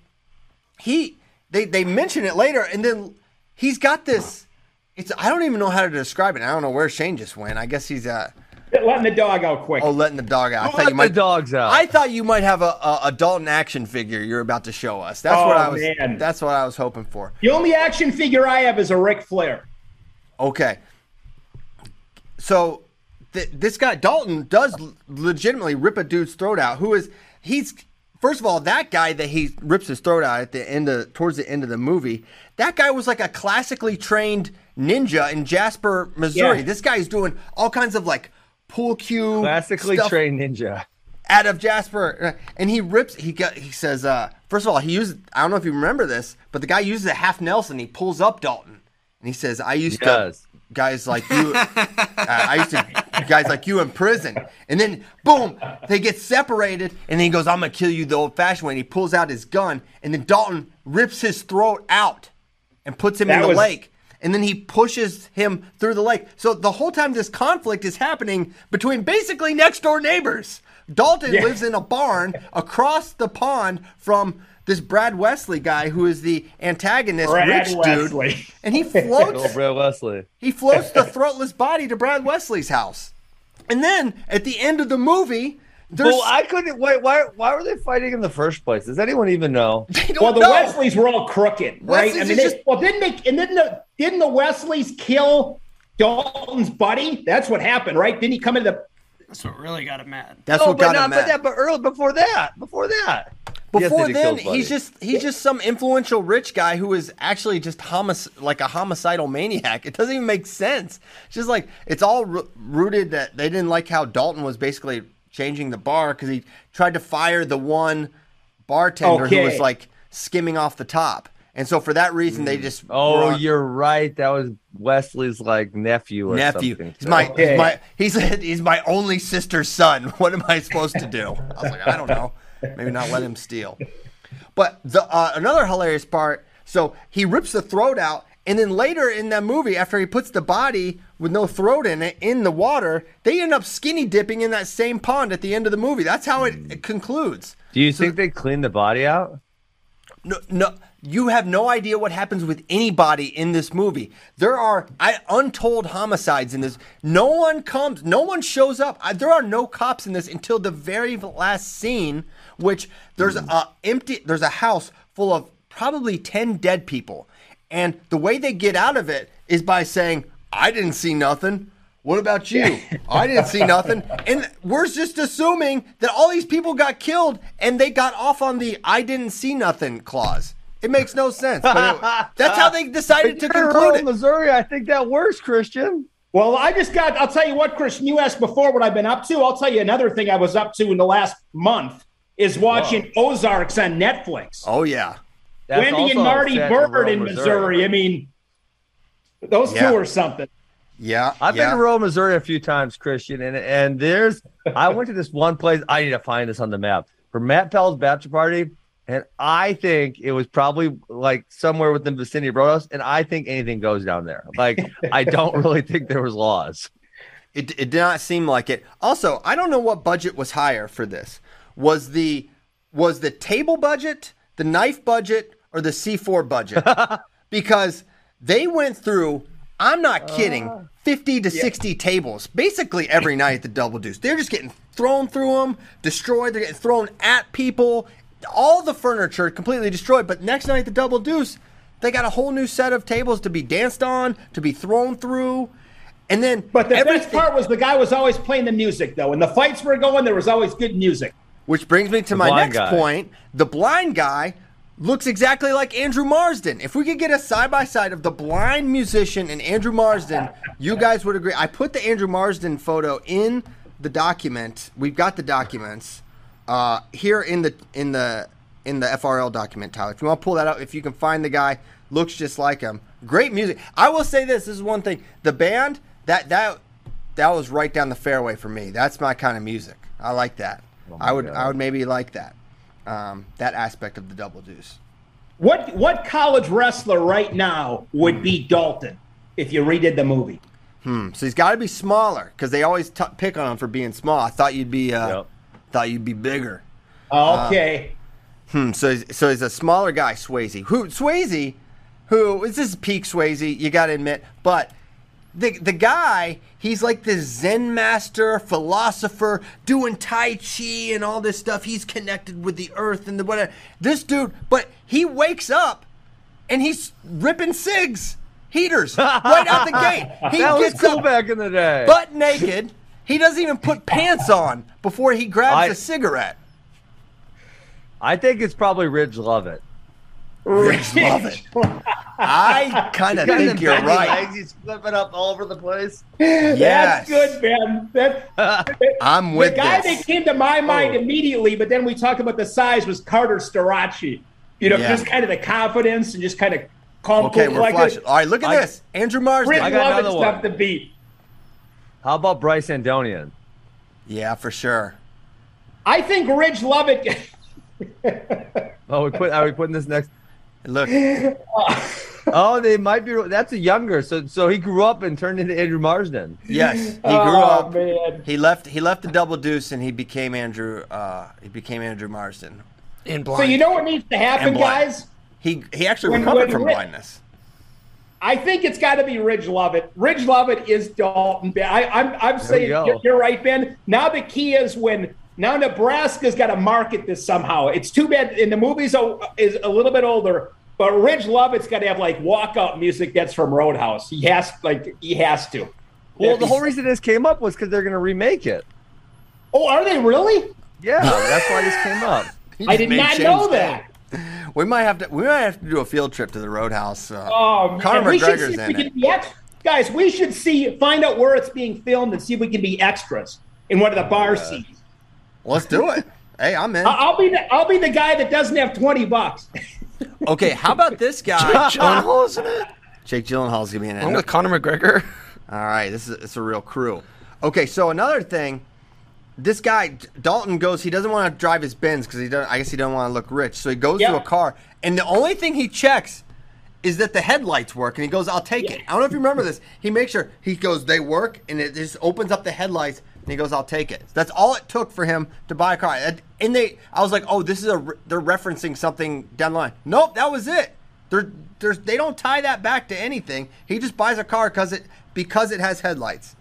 he they they mention it later, and then he's got this. It's I don't even know how to describe it. I don't know where Shane just went. I guess he's uh Letting the dog out quick. oh letting the dog out. I thought let you might the dogs out? I thought you might have a, a, a Dalton action figure you're about to show us. That's Oh, what I was. man. That's what I was hoping for. The only action figure I have is a Ric Flair. Okay. So th- this guy Dalton does l- legitimately rip a dude's throat out. Who is he's first of all that guy that he rips his throat out at the end of towards the end of the movie. That guy was like a classically trained ninja in Jasper, Missouri. Yeah. This guy's doing all kinds of like pool cue Classically trained ninja. out of Jasper, and he rips. He got. He says, uh, first of all, he used. I don't know if you remember this, but the guy uses a half Nelson. He pulls up Dalton, and he says, "I used He to does. guys like you. uh, I used to guys like you in prison." And then boom, they get separated, and then he goes, "I'm gonna kill you the old-fashioned way." And he pulls out his gun, and then Dalton rips his throat out and puts him in the was- lake. And then he pushes him through the lake. So the whole time this conflict is happening between basically next door neighbors. Dalton Yeah. lives in a barn across the pond from this Brad Wesley guy who is the antagonist, Brad rich Wesley. dude. And he Oh, floats Brad Wesley. he floats the throatless body to Brad Wesley's house. And then at the end of the movie, there's Well, I couldn't wait. Why? Why were they fighting in the first place? Does anyone even know? Well, the know. Wesleys were all crooked, right? Wesleys I mean, is they, just- well, didn't they? And didn't the didn't the Wesleys kill Dalton's buddy? That's what happened, right? Didn't he come into the? That's what really got him mad. That's no, what but got not, him but mad. that, but early before that, before that. Before they did then, kill his buddy. he's just he's just some influential rich guy who is actually just homic- like a homicidal maniac. It doesn't even make sense. It's just like it's all ro- rooted that they didn't like how Dalton was basically changing the bar because he tried to fire the one bartender who was like skimming off the top, and so for that reason they just Oh, brought- you're right. That was Wesley's like nephew or nephew. something. He's my, Okay. he's my he's he's my only sister's son. What am I supposed to do? I was like, I don't know. Maybe not let him steal. But the uh, another hilarious part. So he rips the throat out, and then later in that movie, after he puts the body with no throat in it in the water, they end up skinny dipping in that same pond at the end of the movie. That's how it, it concludes. Do you think they cleaned the body out? No, no, you have no idea what happens with anybody in this movie. There are I, untold homicides in this. No one comes, no one shows up. I, there are no cops in this until the very last scene, which there's a hmm. empty, there's a house full of probably ten dead people, and the way they get out of it is by saying, "I didn't see nothing." What about you? I didn't see nothing. And we're just assuming that all these people got killed and they got off on the I didn't see nothing clause. It makes no sense. But it- that's how they decided to If you're conclude rural it. Missouri, I think that works, Christian. Well, I just got. I'll tell you what, Christian. You asked before what I've been up to. I'll tell you another thing I was up to in the last month is watching Ozarks on Netflix. Oh, yeah. That's Wendy also and Marty set Byrde rural in Missouri. I mean, those Yeah. two are something. Yeah. I've yeah. been to rural Missouri a few times, Christian, and and there's I went to this one place. I need to find this on the map for Matt Pell's bachelor party, and I think it was probably like somewhere within the vicinity of Roadhouse, and I think anything goes down there. Like I don't really think there was laws. It, it did not seem like it. Also, I don't know what budget was higher for this. Was the was the table budget, the knife budget, or the C4 budget? because they went through, I'm not uh. kidding, 50 to 60 tables basically every night at the Double Deuce. They're just getting thrown through them, destroyed, they're getting thrown at people. All the furniture completely destroyed, but next night at the Double Deuce, they got a whole new set of tables to be danced on, to be thrown through. And then But the best part was the guy was always playing the music, though. When the fights were going, there was always good music. Which brings me to The my next guy. point. The blind guy looks exactly like Andrew Marsden. If we could get a side by side of the blind musician and Andrew Marsden, you guys would agree. I put the Andrew Marsden photo in the document. We've got the documents uh, here in the in the in the FRL document, Tyler. If you want to pull that up, if you can find the guy, looks just like him. Great music. I will say this. This is one thing. The band that that that was right down the fairway for me. That's my kind of music. I like that. I would I would maybe like that. Um, that aspect of the double deuce. What what college wrestler right now would be Dalton if you redid the movie? Hmm. So he's got to be smaller because they always t- pick on him for being small. I thought you'd be uh, thought you'd be bigger. Okay. Uh, hmm. So he's, so he's a smaller guy, Swayze. Who Swayze? Who this peak Swayze? You got to admit, but the the guy he's like this zen master philosopher doing tai chi and all this stuff. He's connected with the earth and the whatever. This dude but he wakes up and he's ripping cigs heaters right out the gate. He that was gets cool up back in the day. butt naked. He doesn't even put pants on before he grabs I- a cigarette. I think it's probably Ridge Lovett. Ridge Lovett. I kind of think you're baggy right legs, He's flipping up all over the place. Yes. That's good, man. That, I'm with the guy this. that came to my mind oh. immediately, but then we talked about the size was Carter Starocci. You know, Yeah. just kind of the confidence and just kind of calm, okay cool, we're collected. flashing all right look at I- this Andrew Marsden I got Lovett's another tough one. to beat. How about Bryce Andonian? yeah for sure I think Ridge Lovett. Oh, we put. Are we putting this next? Look, Oh, they might be. That's a younger. So, so he grew up and turned into Andrew Marsden. yes, he grew Oh, up. man. He left. He left the double deuce, and he became Andrew. Uh, he became Andrew Marsden. In blind. so you know what needs to happen, guys? He he actually When- recovered when from Rick- blindness. I think it's got to be Ridge Lovett. Ridge Lovett is Dalton. I, I'm, I'm saying go. you're, you're right, Ben. Now the key is when now Nebraska's got to market this somehow. It's too bad in the movies uh, is a little bit older, but Ridge Lovett's got to have like walkout music that's from Roadhouse. He has like he has to. Well, the whole reason this came up was because they're going to remake it. Oh, are they really? Yeah, that's why this came up. I did not know day. that. We might have to. We might have to do a field trip to the Roadhouse. Uh, Oh man, Conor we should McGregor's see if we in can it. be ex- guys. We should see find out where it's being filmed and see if we can be extras in one of the bar scenes. Let's do it. Hey, I'm in. I- I'll be the I'll be the guy that doesn't have twenty bucks. Okay, how about this guy? Jake Gyllenhaal, isn't it? Jake Gyllenhaal's gonna be in it. Along with Conor McGregor. All right, this is it's a real crew. Okay, so another thing, this guy Dalton goes. He doesn't want to drive his Benz because he doesn't. I guess he doesn't want to look rich. So he goes to a car, and the only thing he checks is that the headlights work, and he goes, "I'll take it." I don't know if you remember this. He makes sure he goes, "They work," and it just opens up the headlights, and he goes, "I'll take it." That's all it took for him to buy a car. And- And they, I was like, "Oh, this is a re- they're referencing something down the line." Nope, that was it. They're, there's, they don't tie that back to anything. He just buys a car because it because it has headlights.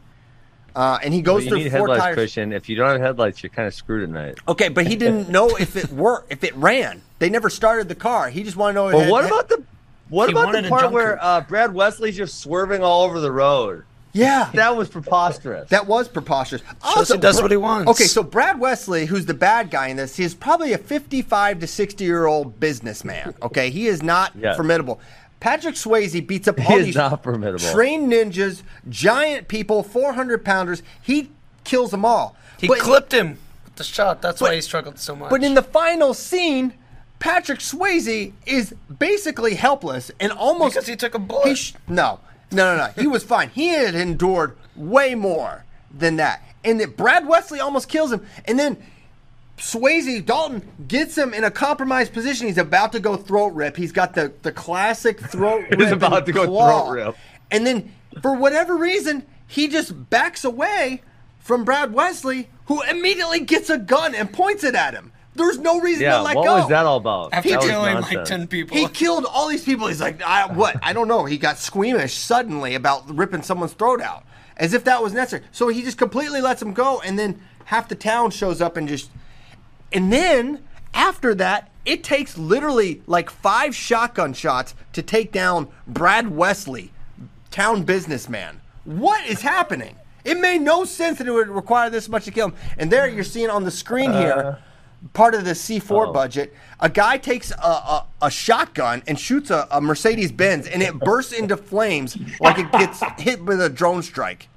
Uh, and he Well, goes you through need four headlights, tires. Christian. If you don't have headlights, you're kind of screwed at night. Okay, but he didn't know if it worked, if it ran. They never started the car. He just wanted to know. But had- what about the what He about the a part where uh, Brad Wesley's just swerving all over the road? Yeah, That was preposterous. That was preposterous. Shows he does what he wants. Okay, so Brad Wesley, who's the bad guy in this, he's probably a 55 to 60 year old businessman. Okay, he is not Yes. formidable. Patrick Swayze beats up He all is these not formidable. trained ninjas, giant people, 400 pounders. He kills them all. He But- clipped him with the shot. That's But- why he struggled so much. But in the final scene, Patrick Swayze is basically helpless and almost Because he took a bullet. He sh- no, no, no, no. He was fine. He had endured way more than that, and that Brad Wesley almost kills him, and then. Swayze Dalton gets him in a compromised position. He's about to go throat rip. He's got the, the classic throat rip. He's about to go claw. throat rip. And then, for whatever reason, he just backs away from Brad Wesley, who immediately gets a gun and points it at him. There's no reason yeah, to let what go. What was that all about? After that killing like ten people, He killed all these people. He's like, I, what? I don't know. He got squeamish suddenly about ripping someone's throat out, as if that was necessary. So he just completely lets him go, and then half the town shows up and just. And then after that, it takes literally like five shotgun shots to take down Brad Wesley, town businessman. What is happening? It made no sense that it would require this much to kill him. And there you're seeing on the screen here uh, part of the C4 budget. A guy takes a, a, a shotgun and shoots a, a Mercedes Benz, and it bursts into flames like it gets hit with a drone strike.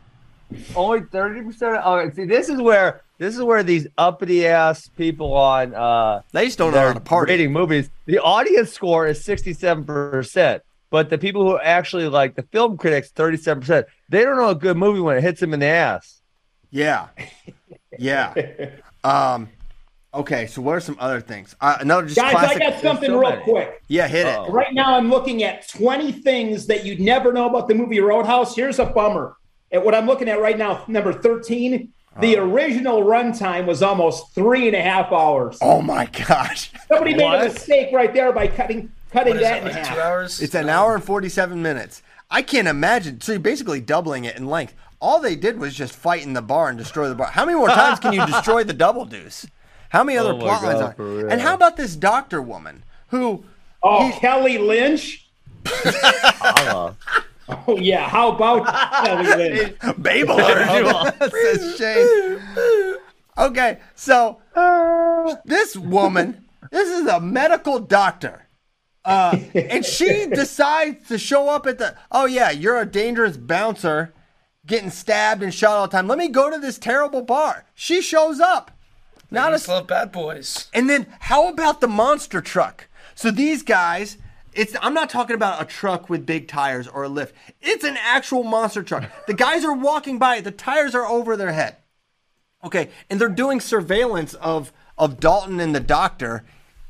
Only thirty percent. Oh, see, this is where this is where these uppity ass people on uh they just don't know they're how to party. rating movies. The audience score is sixty seven percent, but the people who actually like the film critics thirty seven percent. They don't know a good movie when it hits them in the ass. Yeah, yeah. Um, okay, so what are some other things? Uh, another just Guys, classic. I got something so real many. quick. Yeah, hit it. Right now, I'm looking at 20 things that you'd never know about the movie Roadhouse. Here's a bummer. At what I'm looking at right now, number 13, the Uh-huh. original runtime was almost three and a half hours. Oh my gosh, Somebody made a mistake right there by cutting cutting What is that it, in like half. two hours? it's an hour and forty-seven minutes. I can't imagine. So you're basically doubling it in length. All they did was just fight in the bar and destroy the bar. How many more times can you destroy the double deuce? How many other Oh my plot lines are? for. And how about this doctor woman who? Oh, Kelly Lynch. Uh, Oh yeah, how about Kelly Lynch? Babe alert, says Shane. Okay, so this woman, this is a medical doctor. Uh, and she decides to show up at the, oh yeah, you're a dangerous bouncer getting stabbed and shot all the time. Let me go to this terrible bar. She shows up. Not I a just love bad boys. and then how about the monster truck? So these guys, it's I'm not talking about a truck with big tires or a lift. It's an actual monster truck. The guys are walking by, the tires are over their head. Okay, and they're doing surveillance of of Dalton and the doctor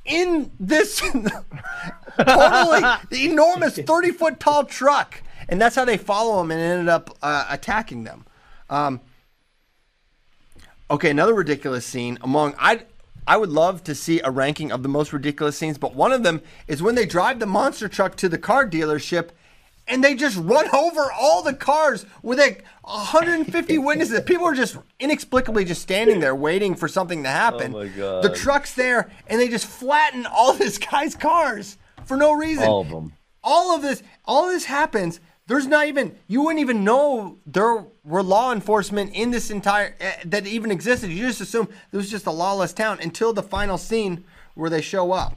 in this totally enormous 30 foot tall truck. And that's how they follow him and ended up uh, attacking them. Um, Okay, another ridiculous scene among I I would love to see a ranking of the most ridiculous scenes, but one of them is when they drive the monster truck to the car dealership and they just run over all the cars with like 150 witnesses. People are just inexplicably just standing there waiting for something to happen. Oh my God. The truck's there and they just flatten all this guy's cars for no reason all of them. all of this all of this happens there's not even you wouldn't even know there were law enforcement in this entire uh, that even existed you just assume it was just a lawless town until the final scene where they show up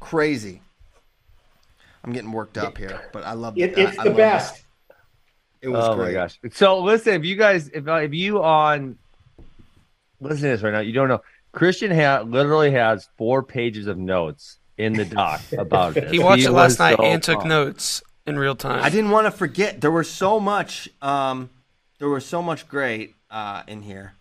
crazy i'm getting worked up here but i love It, I- it's I the love best. it, it was Oh great my gosh! So listen, if you guys, if uh, if you on, listen to this right now, you don't know. Christian ha- literally has four pages of notes in the doc about it. He watched it last night so and took pumped. notes in real time. i didn't want to forget there was so much um there was so much great uh in here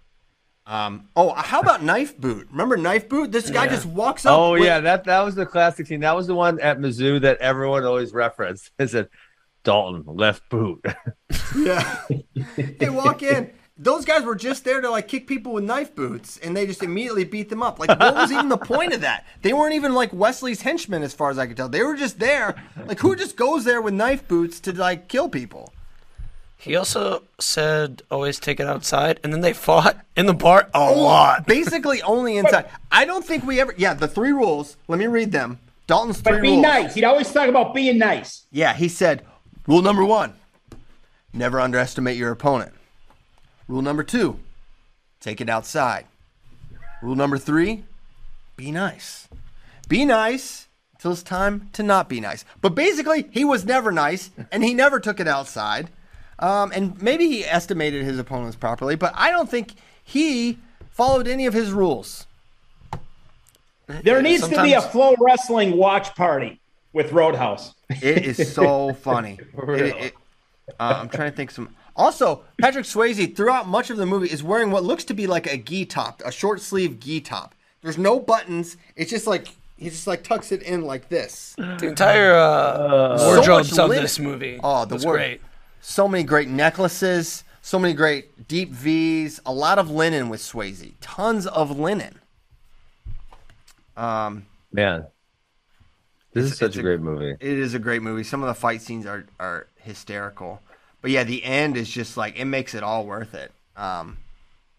um oh how about knife boot remember knife boot this guy Yeah. just walks up Oh with- yeah, that that was the classic scene. That was the one at Mizzou that everyone always referenced. Is it said Dalton left boot. Yeah. they walk in. Those guys were just there to like kick people with knife boots, and they just immediately beat them up. Like, what was even the point of that? They weren't even like Wesley's henchmen, as far as I could tell. They were just there. Like, who just goes there with knife boots to like kill people? He also said always take it outside, and then they fought in the bar a lot. Basically, only inside. I don't think we ever. Yeah, the three rules. Let me read them. Dalton's three But be rules. nice. He'd always talk about being nice. Yeah, he said, rule number one, never underestimate your opponent. Rule number two, take it outside. Rule number three, be nice. Be nice until it's time to not be nice. But basically, he was never nice, and he never took it outside. Um, and maybe he estimated his opponents properly, but I don't think he followed any of his rules. There needs to be a FloWrestling watch party with Roadhouse. It is so funny. It- it- uh, I'm trying to think some. Also, Patrick Swayze throughout much of the movie is wearing what looks to be like a gi top, a short sleeve gi top. There's no buttons. It's just like he just like tucks it in like this. The entire uh, So wardrobes much of linen. this movie Oh, the was word. great. So many great necklaces. So many great deep V's. A lot of linen with Swayze. Tons of linen. Um, Man, this is such a a- great movie. It is a great movie. Some of the fight scenes are are hysterical. But yeah, the end is just like it makes it all worth it. Um,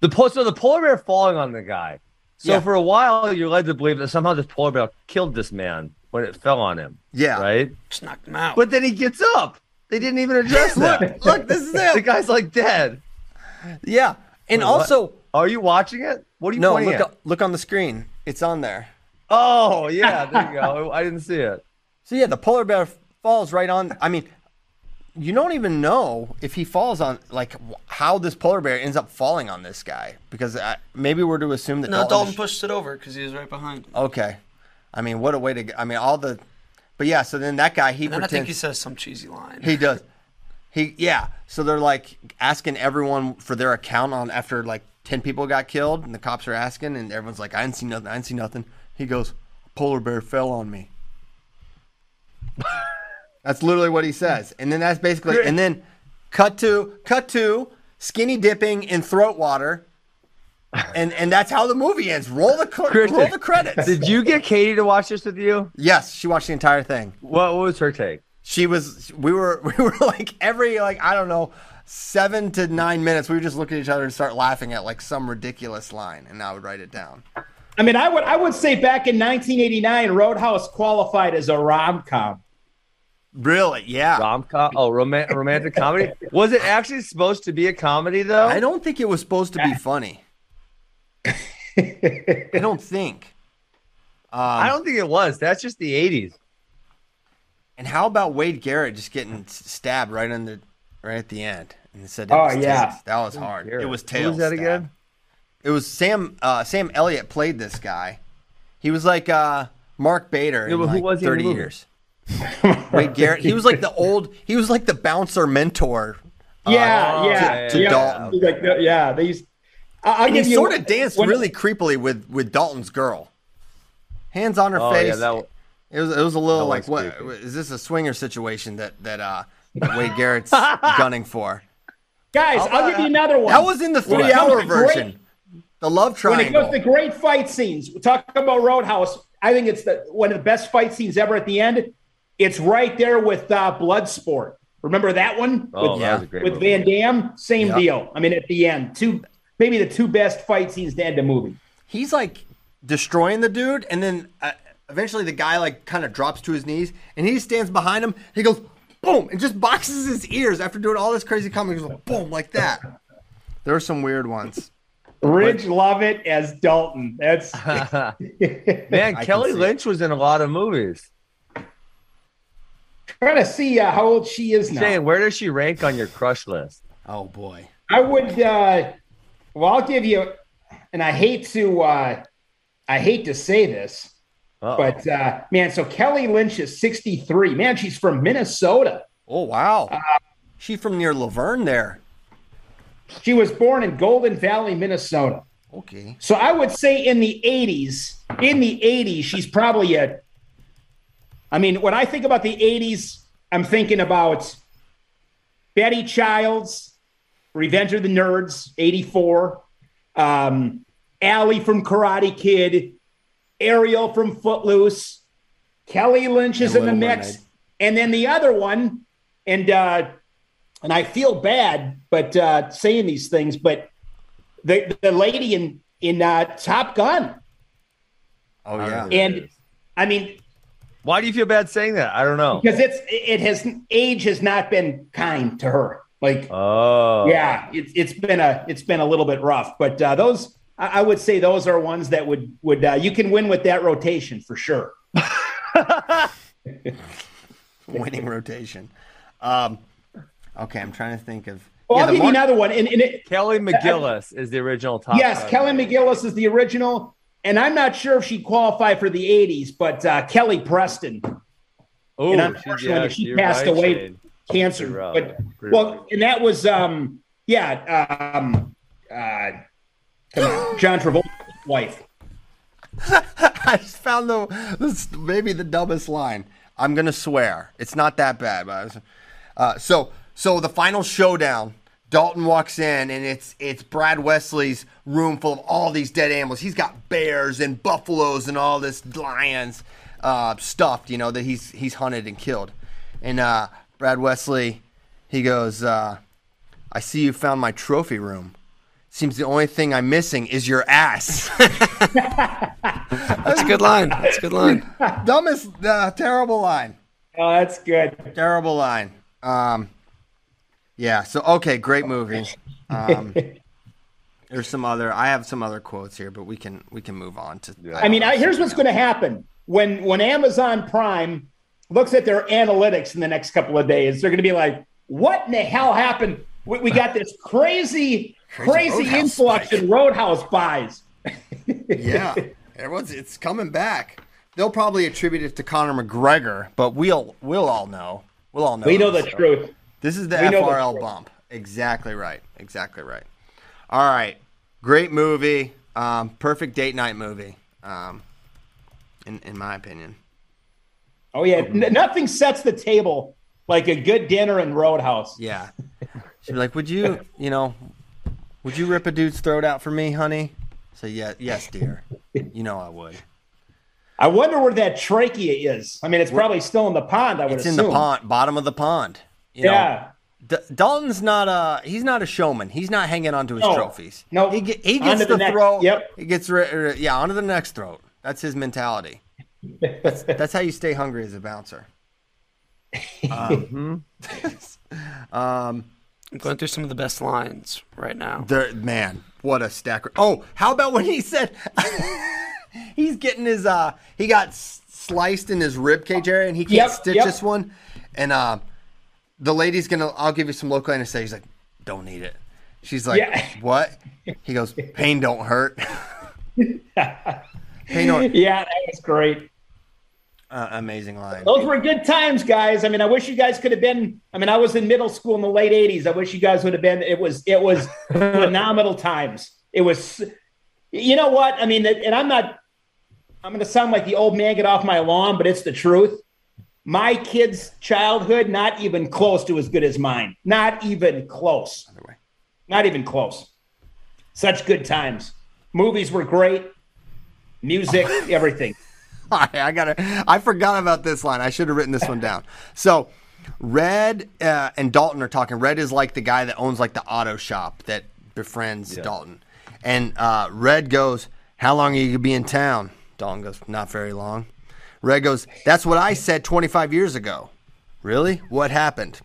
The po- so the polar bear falling on the guy. So Yeah. for a while, you're led to believe that somehow this polar bear killed this man when it fell on him. Yeah. Right. Just knocked him out. But then he gets up. They didn't even address that. look, this is the guy's like dead. Yeah, and Wait, what? also Are you watching it? What are you no, pointing look at? look on the screen. It's on there. Oh yeah, there you go. I didn't see it. So yeah, the polar bear falls right on. I mean, you don't even know if he falls on like how this polar bear ends up falling on this guy because uh, maybe we're to assume that No, Dalton, Dalton pushed it over because he was right behind him. Okay, I mean, what a way to. I mean, all the, but yeah. So then that guy he And then I think he says some cheesy line. he does. He yeah. So they're like asking everyone for their account on after like ten people got killed, and the cops are asking, and everyone's like, "I didn't see nothing. I didn't see nothing." He goes, "Polar bear fell on me." that's literally what he says, and then that's basically, and then cut to cut to skinny dipping in throat water. And and that's how the movie ends. Roll the cr- Christian, roll the credits. Did you get Katie to watch this with you? Yes, she watched the entire thing. What, what was her take? She was. We were. We were like every like I don't know, seven to nine minutes. We would just look at each other and start laughing at like some ridiculous line, and I would write it down. I mean, I would I would say back in 1989, Roadhouse qualified as a rom com. Really? Yeah. Rom com? Oh, roman- romantic comedy. Was it actually supposed to be a comedy though? I don't think it was supposed to be funny. I don't think. Um, I don't think it was. That's just the '80s. And how about Wade Garrett just getting stabbed right in the right at the end? And said, Oh, yeah. Tails. that was hard. Garrett. It was Who tails. was that stab. again? It was Sam. Uh, Sam Elliott played this guy. He was like uh, Mark Bader Yeah, in but who like was he in the thirty movie? years. Wade Garrett. He was like the old. He was like the bouncer mentor. uh, Yeah, Oh, yeah, to yeah. Dalton. Like, uh, yeah, these. I- I'll and he you sort of danced when- really creepily with with Dalton's girl. Hands on her Oh, face. yeah, that, It was it was a little like was what creepy. is this a swinger situation that that uh that Wade Garrett's gunning for? Guys, I'll give you another one. That was in the When it three hour comes to great- version. The love triangle. when it triangle. goes to great fight scenes, we talk about Roadhouse. I think it's the one of the best fight scenes ever. At the end, it's right there with uh, Bloodsport. Remember that one Oh, with, that was a great with movie. Van Damme? Same Yep. deal. I mean, at the end, two maybe the two best fight scenes to end a movie. He's like destroying the dude, and then uh, eventually the guy like kind of drops to his knees, and he stands behind him. He goes boom and just boxes his ears after doing all this crazy comedy. He goes boom like that. There are some weird ones. Ridge Lovett as Dalton. That's Man, can Kelly. Lynch was in a lot of movies. Trying to see uh, how old she is now. Shane, where does she rank on your crush list? Oh boy. I would. Uh, well, I'll give you, and I hate to. Uh, I hate to say this, Uh-oh. but uh, man, so Kelly Lynch is 63. Man, she's from Minnesota. Oh wow. she from near Laverne there. She was born in Golden Valley, Minnesota. Okay. So I would say in the 80s, in the 80s, she's probably a. I mean, when I think about the 80s, I'm thinking about Betty Childs, Revenge of the Nerds, 84, um, Allie from Karate Kid, Ariel from Footloose, Kelly Lynch is And in the mix, Mermaid. and then the other one, and uh, and I feel bad, but uh, saying these things, but the the lady in in uh, Top Gun, Oh yeah. and I mean Why do you feel bad saying that? I don't know. because it's it has age has not been kind to her. Like Oh, yeah, it's it's been a it's been a little bit rough, but uh, those I, I would say those are ones that would would uh, you can win with that rotation for sure. Winning rotation. Um. Okay, I'm trying to think of. Well, Yeah, I'll give Mar- you another one. And, and it, Kelly McGillis is the original top. yes, Kelly McGillis is the original, and I'm not sure if she qualified for the '80s, but uh, Kelly Preston, Oh, and unfortunately, she you're passed right, away Shane. cancer. Rough. But well, rough. and that was um yeah um uh John Travolta's wife. I just found the this maybe the dumbest line. I'm gonna swear it's not that bad, but I was, uh, so so the final showdown. Dalton walks in and it's it's Brad Wesley's room full of all these dead animals. He's got bears and buffaloes and all this lions uh, stuffed, you know, that he's he's hunted and killed. And uh, Brad Wesley, he goes, uh, "I see you found my trophy room. Seems the only thing I'm missing is your ass." That's a good line. That's a good line. dumbest, uh, terrible line. Oh, that's good. Terrible line. Um, yeah. So okay, great movie. Um, There's some other. I have some other quotes here, but we can we can move on to. I mean, I, here's what's going to happen when when Amazon Prime looks at their analytics in the next couple of days. They're going to be like, "What in the hell happened? We, we got this crazy, crazy, Roadhouse influx spike." in Roadhouse buys." yeah, everyone's it's coming back. They'll probably attribute it to Conor McGregor, but we'll we'll all know. We'll all know. We know this. the truth. This is the We FRL bump. Exactly right. Exactly right. All right. Great movie. Um, perfect date night movie. Um, in in my opinion. Oh yeah, N- nothing sets the table like a good dinner in Roadhouse. Yeah. She'd be like, "Would you, you know, would you rip a dude's throat out for me, honey?" Say, "Yeah, yes, dear. You know I would." I wonder where that trachea is. I mean, it's probably still in the pond. I would It's assume. in the pond, bottom of the pond. You know? Yeah. D- Dalton's not a he's not a showman. He's not hanging on to his No. trophies. No. he, ge- he gets to the the, next- throat. yep. He gets ri- ri- yeah onto the next throat. That's his mentality. That's, that's how you stay hungry as a bouncer. Um, um, I'm going through some of the best lines right now. there, man, what a stacker! Oh, how about when he said he's getting his uh he got s- sliced in his rib cage area and he can't Yep, stitch yep. this one, and uh, the lady's gonna I'll give you some local anesthesia. He's like, don't need it. She's like, Yeah. what? He goes, pain don't hurt. pain don't. Yeah, that was great. Uh, amazing line. Those were good times, guys. I mean, I wish you guys could have been. I mean, I was in middle school in the late '80s. I wish you guys would have been. It was it was phenomenal times. It was, you know what? I mean, and I'm not. I'm going to sound like the old man get off my lawn, but it's the truth. My kid's childhood, not even close to as good as mine. Not even close. Not even close. Such good times. Movies were great. Music, everything. All right, I got to I forgot about this line. I should have written this one down. So, Red uh, and Dalton are talking. Red is like the guy that owns like the auto shop that befriends Dalton. And uh, Red goes, "How long are you gonna be in town?" Dalton goes, "Not very long." Red goes, "That's what I said 25 years ago." Really? What happened?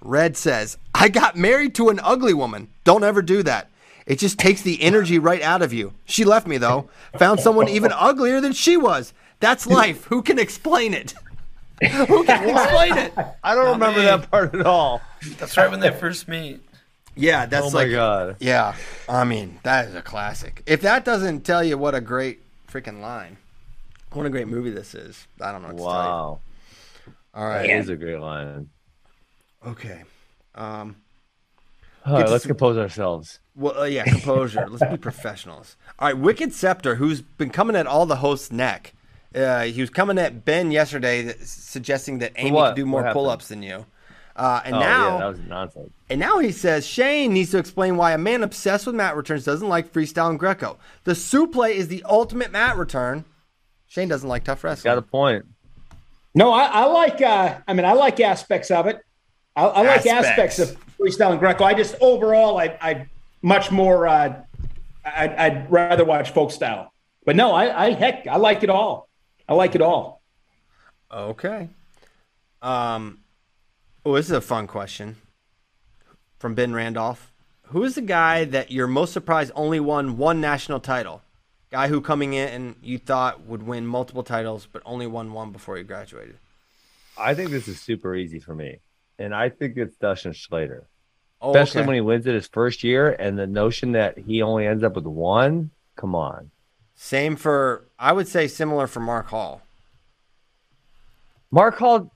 Red says, "I got married to an ugly woman. Don't ever do that. It just takes the energy right out of you. She left me though. Found someone even uglier than she was. That's life. Who can explain it? Who can explain it? I don't remember that part at all. That's right when they first meet. Yeah, that's Oh my like God. Yeah, I mean that is a classic. If that doesn't tell you what a great freaking line, what a great movie this is, I don't know. What to tell you. Wow. All right. That is a great line. Okay. Um. All right, let's some- compose ourselves. Well, uh, yeah, composure. Let's be professionals. All right, Wicked Scepter, who's been coming at all the hosts' neck. Uh, he was coming at Ben yesterday, that, suggesting that Amy could do more pull-ups than you. Uh, and oh, now, yeah, that was nonsense. and now he says Shane needs to explain why a man obsessed with mat returns doesn't like freestyle and Greco. The suplex is the ultimate mat return. Shane doesn't like tough wrestling. Got a point. No, I, I like. Uh, I mean, I like aspects of it. I, I like Aspects. aspects. of freestyle and Greco. I just overall, I, I much more. Uh, I'd, I'd rather watch folk style. But no, I, I heck, I like it all. I like it all. Okay. Um. Oh, this is a fun question from Ben Randolph. Who is the guy that you're most surprised only won one national title? Guy who coming in and you thought would win multiple titles, but only won one before he graduated. I think this is super easy for me. And I think it's Dustin Schlatter. Oh, Especially okay. when he wins it his first year and the notion that he only ends up with one. Come on. Same for I would say similar for Mark Hall. Mark Hall,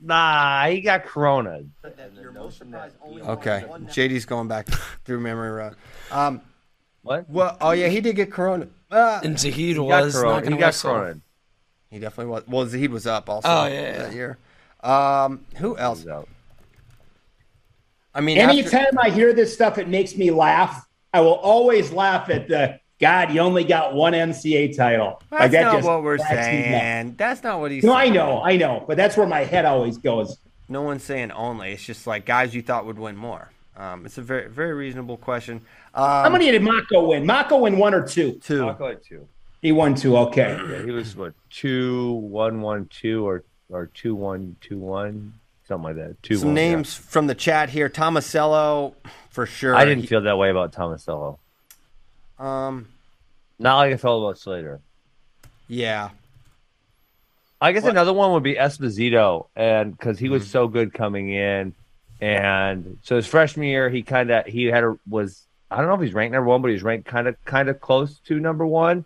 nah, he got Corona. Okay, JD's going back through memory road. Um, what? Well, oh yeah, he did get Corona. Uh, And Zahid was Corona. not going He to got wrestle. Corona. He definitely was. Well, Zahid was up also Oh, yeah, yeah. that year. Um, who else? I mean, after- Anytime I hear this stuff, it makes me laugh. I will always laugh at the God. You only got one NCAA title. That's like that not just what we're cracks me saying. That's not what he's No, saying. I know, I know, but that's where my head always goes. No one's saying only. It's just like guys you thought would win more. Um, it's a very very reasonable question. Um, How many did Mako win? Mako win one or two? Two. Mako had two. He won two. Okay. Yeah, he was what two one one two or or two one two one something like that. Two Some one, yeah. names from the chat here. Tomasello, for sure. I didn't He- feel that way about Tomasello. Um, Not like I felt about Schlatter. yeah. I guess another one would be Esposito, and because he was Mm-hmm. so good coming in, and so his freshman year he kind of he had a was I don't know if he's ranked number one, but he was ranked kind of kind of close to number one,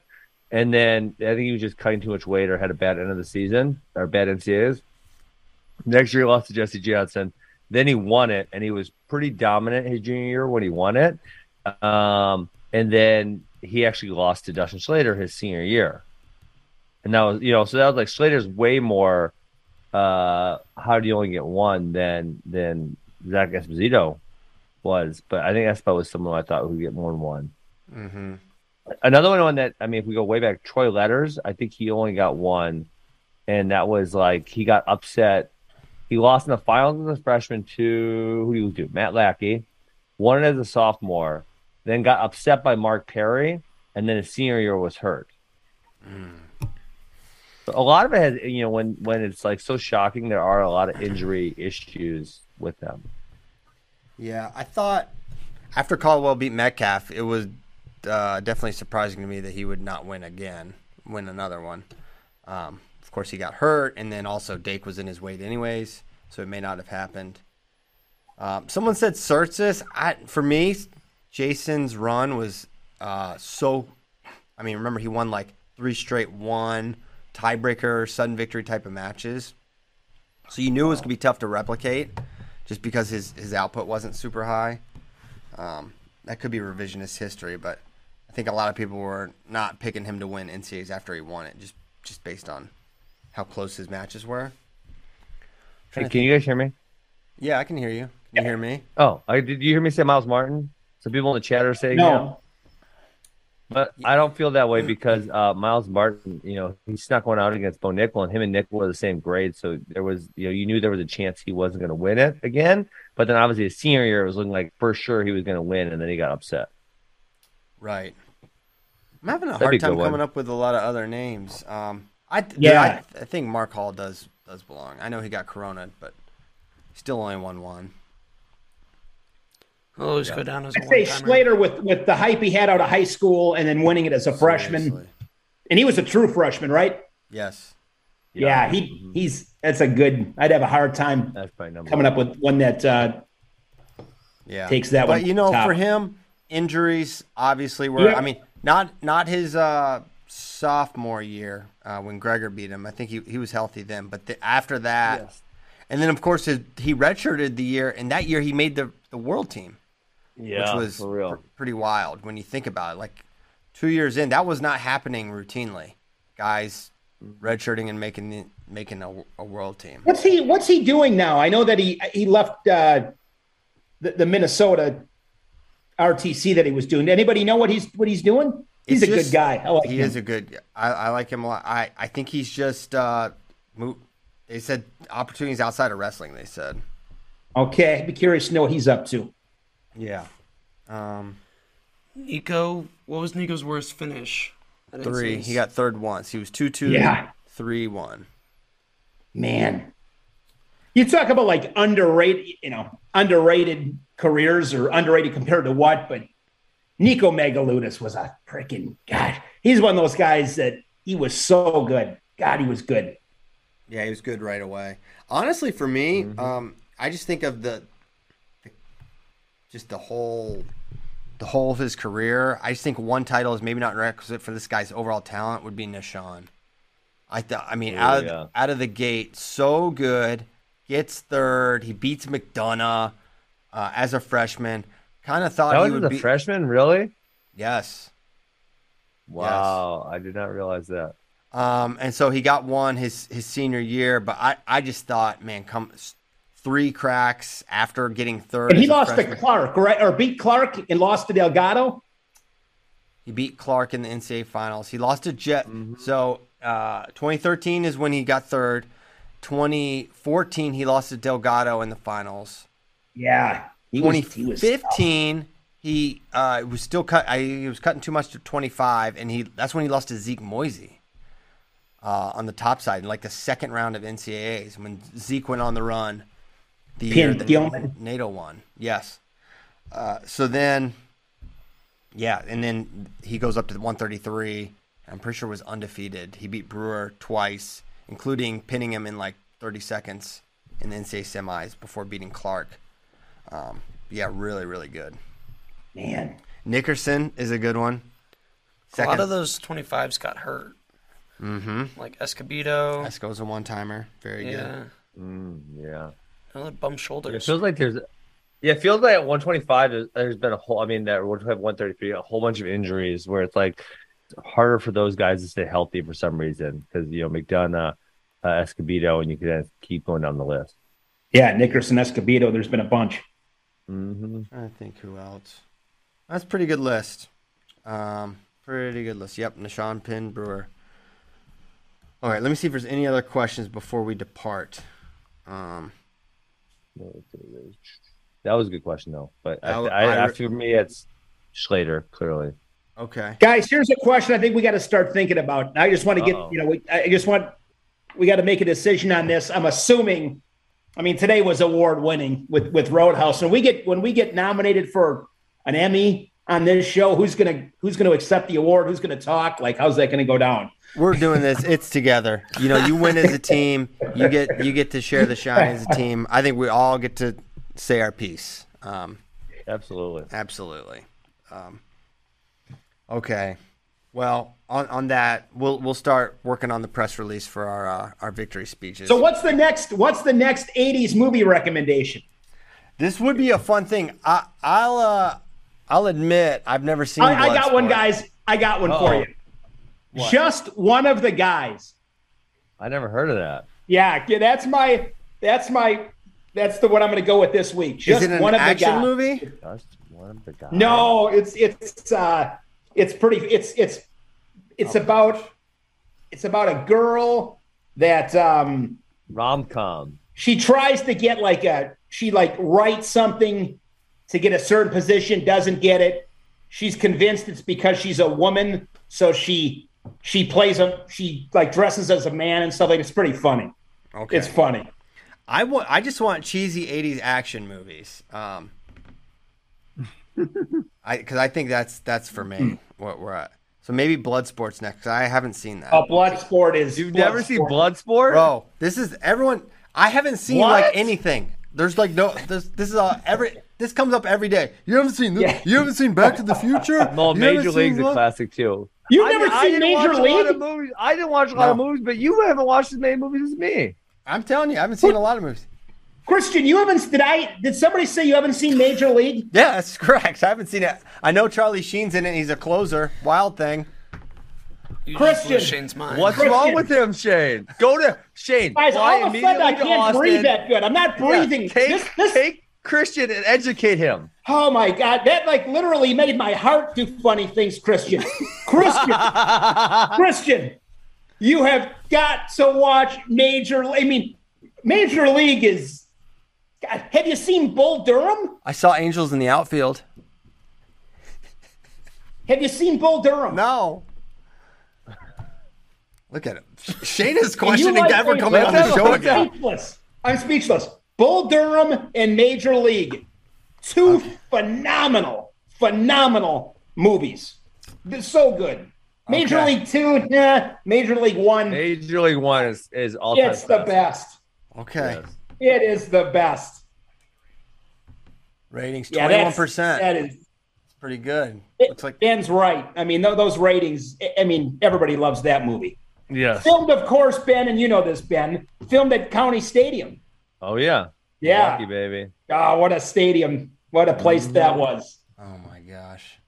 and then I think he was just cutting too much weight or had a bad end of the season or bad NCAAs. Next year he lost to Jesse Johnson, then he won it, and he was pretty dominant his junior year when he won it, um, and then he actually lost to Dustin Schlatter his senior year. And that was, you know, so that was like Schlatter's way more. Uh, how do you only get one than than Zach Esposito was? But I think Espo was someone I thought would get more than one. Mm-hmm. Another one that I mean, if we go way back, Troy Letters, I think he only got one, and that was like he got upset. He lost in the finals as a freshman to who do you do? Matt Lackey, won it as a sophomore, then got upset by Mark Perry, and then his senior year was hurt. A lot of it has, you know, when when it's like so shocking, there are a lot of injury issues with them. Yeah, I thought after Caldwell beat Metcalf, it was uh, definitely surprising to me that he would not win again, win another one. Um, of course, he got hurt, and then also Dake was in his weight anyways, so it may not have happened. Um, someone said Tsirtsis. I, for me, Jason's run was uh, so. I mean, remember he won like three straight one tiebreaker, sudden victory type of matches. So you knew it was gonna be tough to replicate, just because his his output wasn't super high. Um, that could be revisionist history, but I think a lot of people were not picking him to win NCAAs after he won it, just just based on how close his matches were. Hey, can you guys hear me? Yeah, I can hear you. Can you hear me? Oh, I, did you hear me say Myles Martin? Some people in the chat are saying No. Yeah. But I don't feel that way because uh, Myles Martin, you know, he snuck one out against Bo Nickal, and him and Nickal were the same grade, so there was, you know, you knew there was a chance he wasn't going to win it again. But then obviously his senior year, it was looking like for sure he was going to win, and then he got upset. Right. I'm having a That'd hard time good one. coming up with a lot of other names. Um, I dude, Yeah. I, I think Mark Hall does does belong. I know he got Corona, but still only won one. He'll always go down as a I'd say. Schlatter with with the hype he had out of high school and then winning it as a freshman, Seriously. and he was a true freshman, right? Yes. Yeah, he he's that's a good. I'd have a hard time That's probably coming up with one that uh, Yeah. Takes that but one you know, top. for him, injuries obviously were. Yeah. I mean, not not his uh, sophomore year uh, when Gregor beat him. I think he he was healthy then. But the, after that, and then of course his, he redshirted the year, and that year he made the the world team. Yeah, which was for real. pr- pretty wild when you think about it. Like two years in, that was not happening routinely. Guys redshirting and making the, making a, a world team. what's he what's he doing now? I know that he he left uh, the, the Minnesota RTC that he was doing. Anybody know what he's what he's doing? He's It's a just- good guy. I like he him. is a good. I, I like him a lot. I, I think he's just. Uh, mo- they said opportunities outside of wrestling. They said. okay, I'd be curious to know what he's up to. Yeah. Um, Nico, what was Nico's worst finish? I didn't see three. He got third once. He was two two. Yeah. Three one. Man, you talk about like underrated, you know, underrated careers or underrated compared to what? But Nico Megaludis was a freaking god. He's one of those guys that he was so good. God, he was good. Yeah, he was good right away. Honestly, for me, Mm-hmm. um, I just think of the, the, just the whole, the whole of his career. I just think one title is maybe not requisite for this guy's overall talent. Would be Nahshon. I thought. I mean, out of yeah. out of the gate, so good. Gets third. He beats McDonough uh, as a freshman. Kind of thought That he was a be. freshman, really? yes. Wow, I did not realize that. Um, and so he got one his his senior year, but I, I just thought, man, come three cracks after getting third. And he lost to. Clark, right? Or beat Clark and lost to Delgado. He beat Clark in the NCAA finals. He lost to Jet. Mm-hmm. So uh, 2013 is when he got third. 2014 he lost to Delgado in the finals. Yeah. He was, he was 2015 he uh, was still cut. I, he was cutting too much to 25, and he that's when he lost to Zeke Moisey uh, on the top side in like the second round of NCAAs when Zeke went on the run. The year Pinned that NATO won. Yes. Uh, so then yeah, and then he goes up to 133. I'm pretty sure was undefeated. He beat Brewer twice, including pinning him in like 30 seconds in the NCAA semis before beating Clark. Um, yeah, really, really good. Man, Nickerson is a good one. A lot of those 25s got hurt. Mm-hmm. Like Escobedo. Esco's a one timer. Very Yeah. good. Mm, yeah. Another bum It shoulders. feels like there's, yeah, it feels like at 125 there's, there's been a whole. I mean, that 125, 133, a whole bunch of injuries where it's like harder for those guys to stay healthy for some reason because you know McDonough, uh, Escobedo, and you can keep going down the list. Yeah, Nickerson, Escobedo. There's been a bunch. Mm-hmm. I think who else? That's a pretty good list. Um, pretty good list. Yep, Nahshon Pin Brewer. All right, let me see if there's any other questions before we depart. Um, That was a good question though, but I, I- I, I, I- me it's Schlatter clearly. okay. Guys, here's a question I think we got to start thinking about. I just want to get, Uh-oh. you know, we, I just want, we got to make a decision on this. I'm assuming, I mean, today was award winning with, with Roadhouse. And we get, when we get nominated for an Emmy on this show, who's going to, who's going to accept the award? Who's going to talk? Like, how's that going to go down? We're doing this. It's together. You know, you win as a team. You get you get to share the shine as a team. I think we all get to say our piece. Um, Absolutely. absolutely. Um, okay. Well, on, on that, we'll we'll start working on the press release for our uh, our victory speeches. So what's the next, what's the next 80s movie recommendation? This would be a fun thing. I, I'll uh, I'll admit I've never seen. I, I got one, guys. I got one for Uh-oh. you. Just one of the guys. I never heard of that. Yeah, yeah, that's my that's my that's the one I'm going to go with this week. Just Is it an one of the guys. movie? Just one of the guys. No, it's it's uh it's pretty it's it's it's about it's about a girl that um rom com. she tries to get like a she like writes something to get a certain position, doesn't get it. She's convinced it's because she's a woman, so she she plays a she like dresses as a man and stuff like it's pretty funny. Okay. It's funny. I want. I just want cheesy '80s action movies. Um, I because I think that's that's for me what we're at. So maybe Bloodsport's next. I haven't seen that. Oh, Bloodsport is You've never seen Bloodsport? Bro, this is everyone. I haven't seen What? like anything. There's like no. This this is all every. This comes up every day. You haven't seen this. Yeah. You haven't seen Back to the Future. Well, You haven't Major seen League's a classic too. You've I- never I seen didn't Major watch a lot of League? movies. I didn't watch a lot of movies, but you haven't watched as many movies as me. I'm telling you, I haven't seen a lot of movies. Christian, you haven't did I did somebody say you haven't seen Major League? Yeah, that's correct. I haven't seen it. I know Charlie Sheen's in it. and He's a closer. Wild thing. You Christian, Shane's mind. What's Christian. wrong with him, Shane? Go to Shane. Guys, all of a sudden I can't Austin. breathe that good. I'm not Yeah, breathing. take, this, this, take Christian and educate him. oh my god, that like literally made my heart do funny things, Christian. Christian, Christian, you have got to watch Major. I mean, Major League is. God, have you seen Bull Durham? I saw Angels in the outfield. Have you seen Bull Durham? No. Look at him. Shane is And you questioning like ever coming on the I'm. Speechless. I'm speechless. Bull Durham and Major League, two phenomenal, phenomenal movies. They're so good. Major Okay. League Two, yeah. Major League One, Major League One is, is all time. it's the best. Okay. Yes. It is the best. Ratings Yeah, twenty one that's, percent. that is. Pretty good. It, Looks like Ben's right. I mean, those ratings. I- I mean, everybody loves that movie. Yes. Filmed, of course, Ben, and you know this, Ben. Filmed at County Stadium. Oh yeah. Yeah. Milwaukee, baby. Oh, what a stadium! What a place that was. Oh my gosh.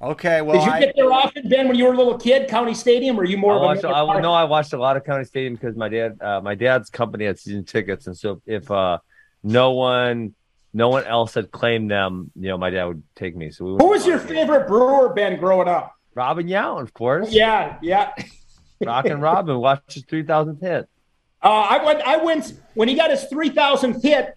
Okay, well Did you I, get there often, Ben, when you were a little kid? County Stadium, or you more I of a I would know. I watched a lot of County Stadium because my dad, uh, my dad's company had season tickets, and so if uh, no one, no one else had claimed them, you know, my dad would take me. So we. Who was your of games. favorite brewer, Ben, growing up? Robin Yount, of course. Yeah, yeah. Rockin' Robin. Watched his three thousandth hit. Uh, I went. I went when he got his three thousandth hit.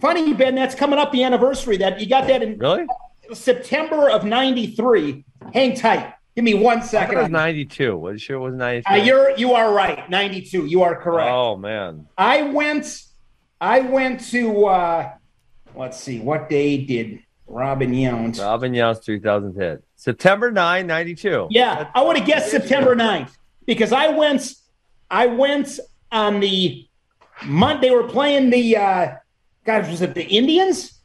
Funny, Ben, that's coming up the anniversary. That you got that in Really? September of '93. Hang tight. Give me one second. I it was ninety two. Was sure it was ninety Uh, you're you are right. '92. You are correct. Oh man. I went. I went to. Uh, let's see. What day did Robin Yount. Robin Yount's 3000 hit. September 9, 92. Yeah, I would have guessed September 9th because I went, I went on the Monday. They were playing the, uh, guys, was it the Indians?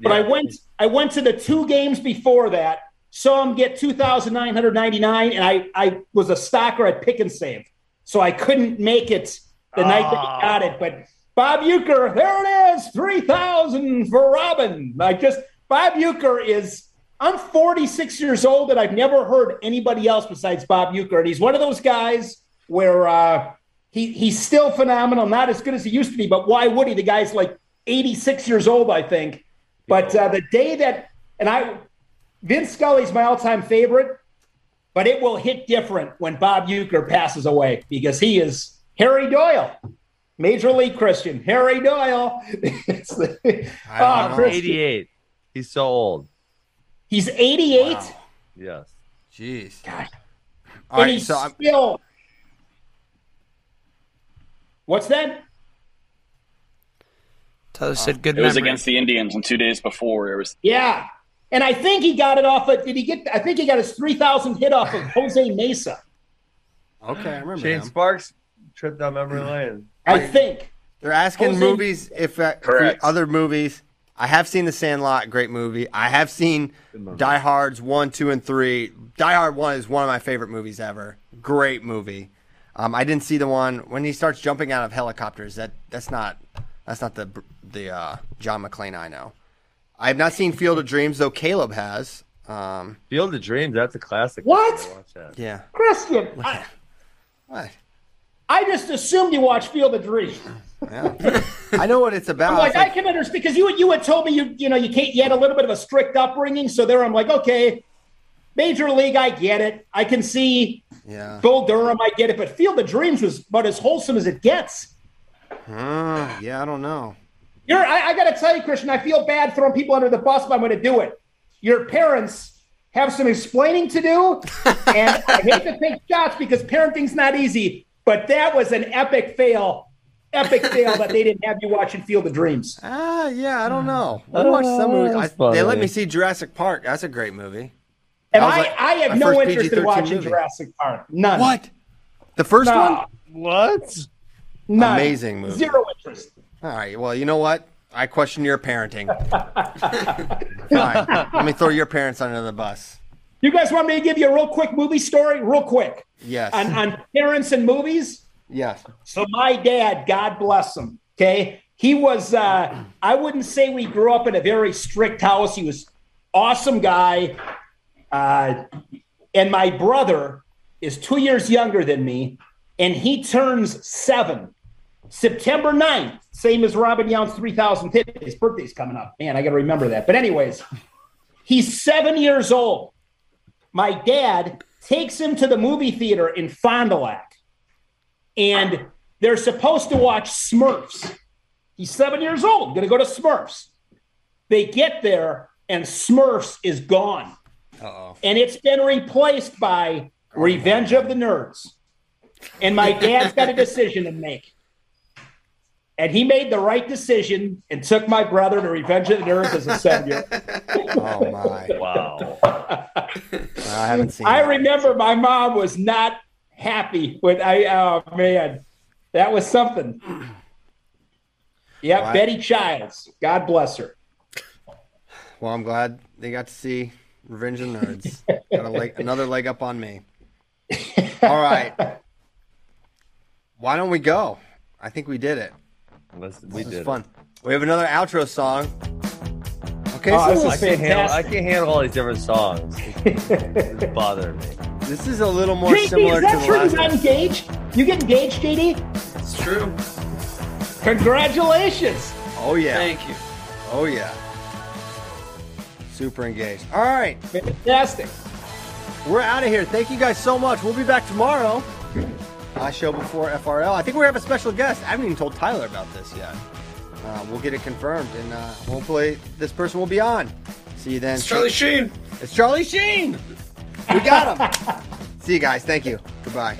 But I went, I went to the two games before that, saw them get 2,999, and I, I was a stalker at Pick and Save, so I couldn't make it the night that he got it. But Bob Uecker, there it is, 3,000 for Robin. I just, Bob Uecker is, I'm 46 years old and I've never heard anybody else besides Bob Uecker. And he's one of those guys where uh, he, he's still phenomenal, not as good as he used to be, but why would he? The guy's like 86 years old, I think. But uh, the day that, and I, Vince Scully's my all time favorite, but it will hit different when Bob Uecker passes away because he is Harry Doyle. Major League Christian, Harry Doyle. It's the- Oh, oh, 88. He's so old. He's 88. Yes. Jeez. God. All and right, he's so I'm, still. What's that? Tyler said good It was against the Indians, and two days before it was. Yeah. And I think he got it off of, did he get, I think he got his 3,000 hit off of Jose Mesa. okay, I remember Shane him. Sparks trip down memory lane. I think. They're asking Jose- movies if, uh, if other movies. I have seen The Sandlot, great movie. I have seen Die Hard's one, two, and three. Die Hard one is one of my favorite movies ever. Great movie. Um, I didn't see the one when he starts jumping out of helicopters. That that's not that's not the the uh, John McClane I know. I have not seen Field of Dreams though. Caleb has. Um, Field of Dreams, that's a classic. What? Watch that. yeah. Christian, I, What? I just assumed you watched Field of Dreams. Yeah. I know what it's about. I'm like, It's I can understand because you you had told me you you know you can't you had a little bit of a strict upbringing, so there I'm like, okay, major league, I get it. I can see yeah. Bull Durham, I get it, but Field of Dreams was about as wholesome as it gets. Uh, yeah, I don't know. You're I, I gotta tell you, Christian, I feel bad throwing people under the bus, but I'm gonna do it. Your parents have some explaining to do, and I hate to take shots because parenting's not easy, but that was an epic fail. Epic fail that they didn't have you watching Field of Dreams. Ah, yeah, I don't know. We watched some movies. I, they let me see Jurassic Park. That's a great movie. And I, like I have no interest in watching movie. Jurassic Park. None. What? The first No. one? What? None. Amazing movie. Zero interest. All right. Well, you know what? I question your parenting. Fine. Let me throw your parents under the bus. You guys want me to give you a real quick movie story? Real quick. Yes. On, on parents and movies? yes. So my dad, God bless him, okay, he was. Uh, I wouldn't say we grew up in a very strict house. He was awesome guy, uh, and my brother is two years younger than me, and he turns seven September 9th, same as Robin Yount's 3000th hit. His birthday's coming up. Man, I got to remember that. But anyways, he's seven years old. My dad takes him to the movie theater in Fond du Lac and they're supposed to watch Smurfs. He's seven years old, gonna go to Smurfs. They get there, and Smurfs is gone. Uh-oh. And it's been replaced by Revenge of the Nerds. And my dad's got a decision to make. And he made the right decision and took my brother to Revenge of the Nerds as a seven year Oh my! Wow. I haven't seen. I that. remember my mom was not happy with I oh man. That was something. Yeah, Well, I- Betty Childs. God bless her. Well, I'm glad they got to see Revenge of the Nerds. got a leg, another leg up on me. All right. Why don't we go? I think we did it. Let's- we This was did. fun. We have another outro song. Okay, Oh, so this I is can't, handle, I can't handle all these different songs. It's bothering me. this is a little more JD, similar is that to the true you got engaged? You get engaged, JD? It's true. Congratulations. Oh yeah. Thank you. Oh yeah. Super engaged. All right, Fantastic. we're out of here. Thank you guys so much. We'll be back tomorrow. Last show before FRL. I think we have a special guest. I haven't even told Tyler about this yet. Uh, we'll get it confirmed, and uh, hopefully this person will be on. See you then. It's Charlie Sheen. It's Charlie Sheen. We got him. See you guys. Thank you. Goodbye.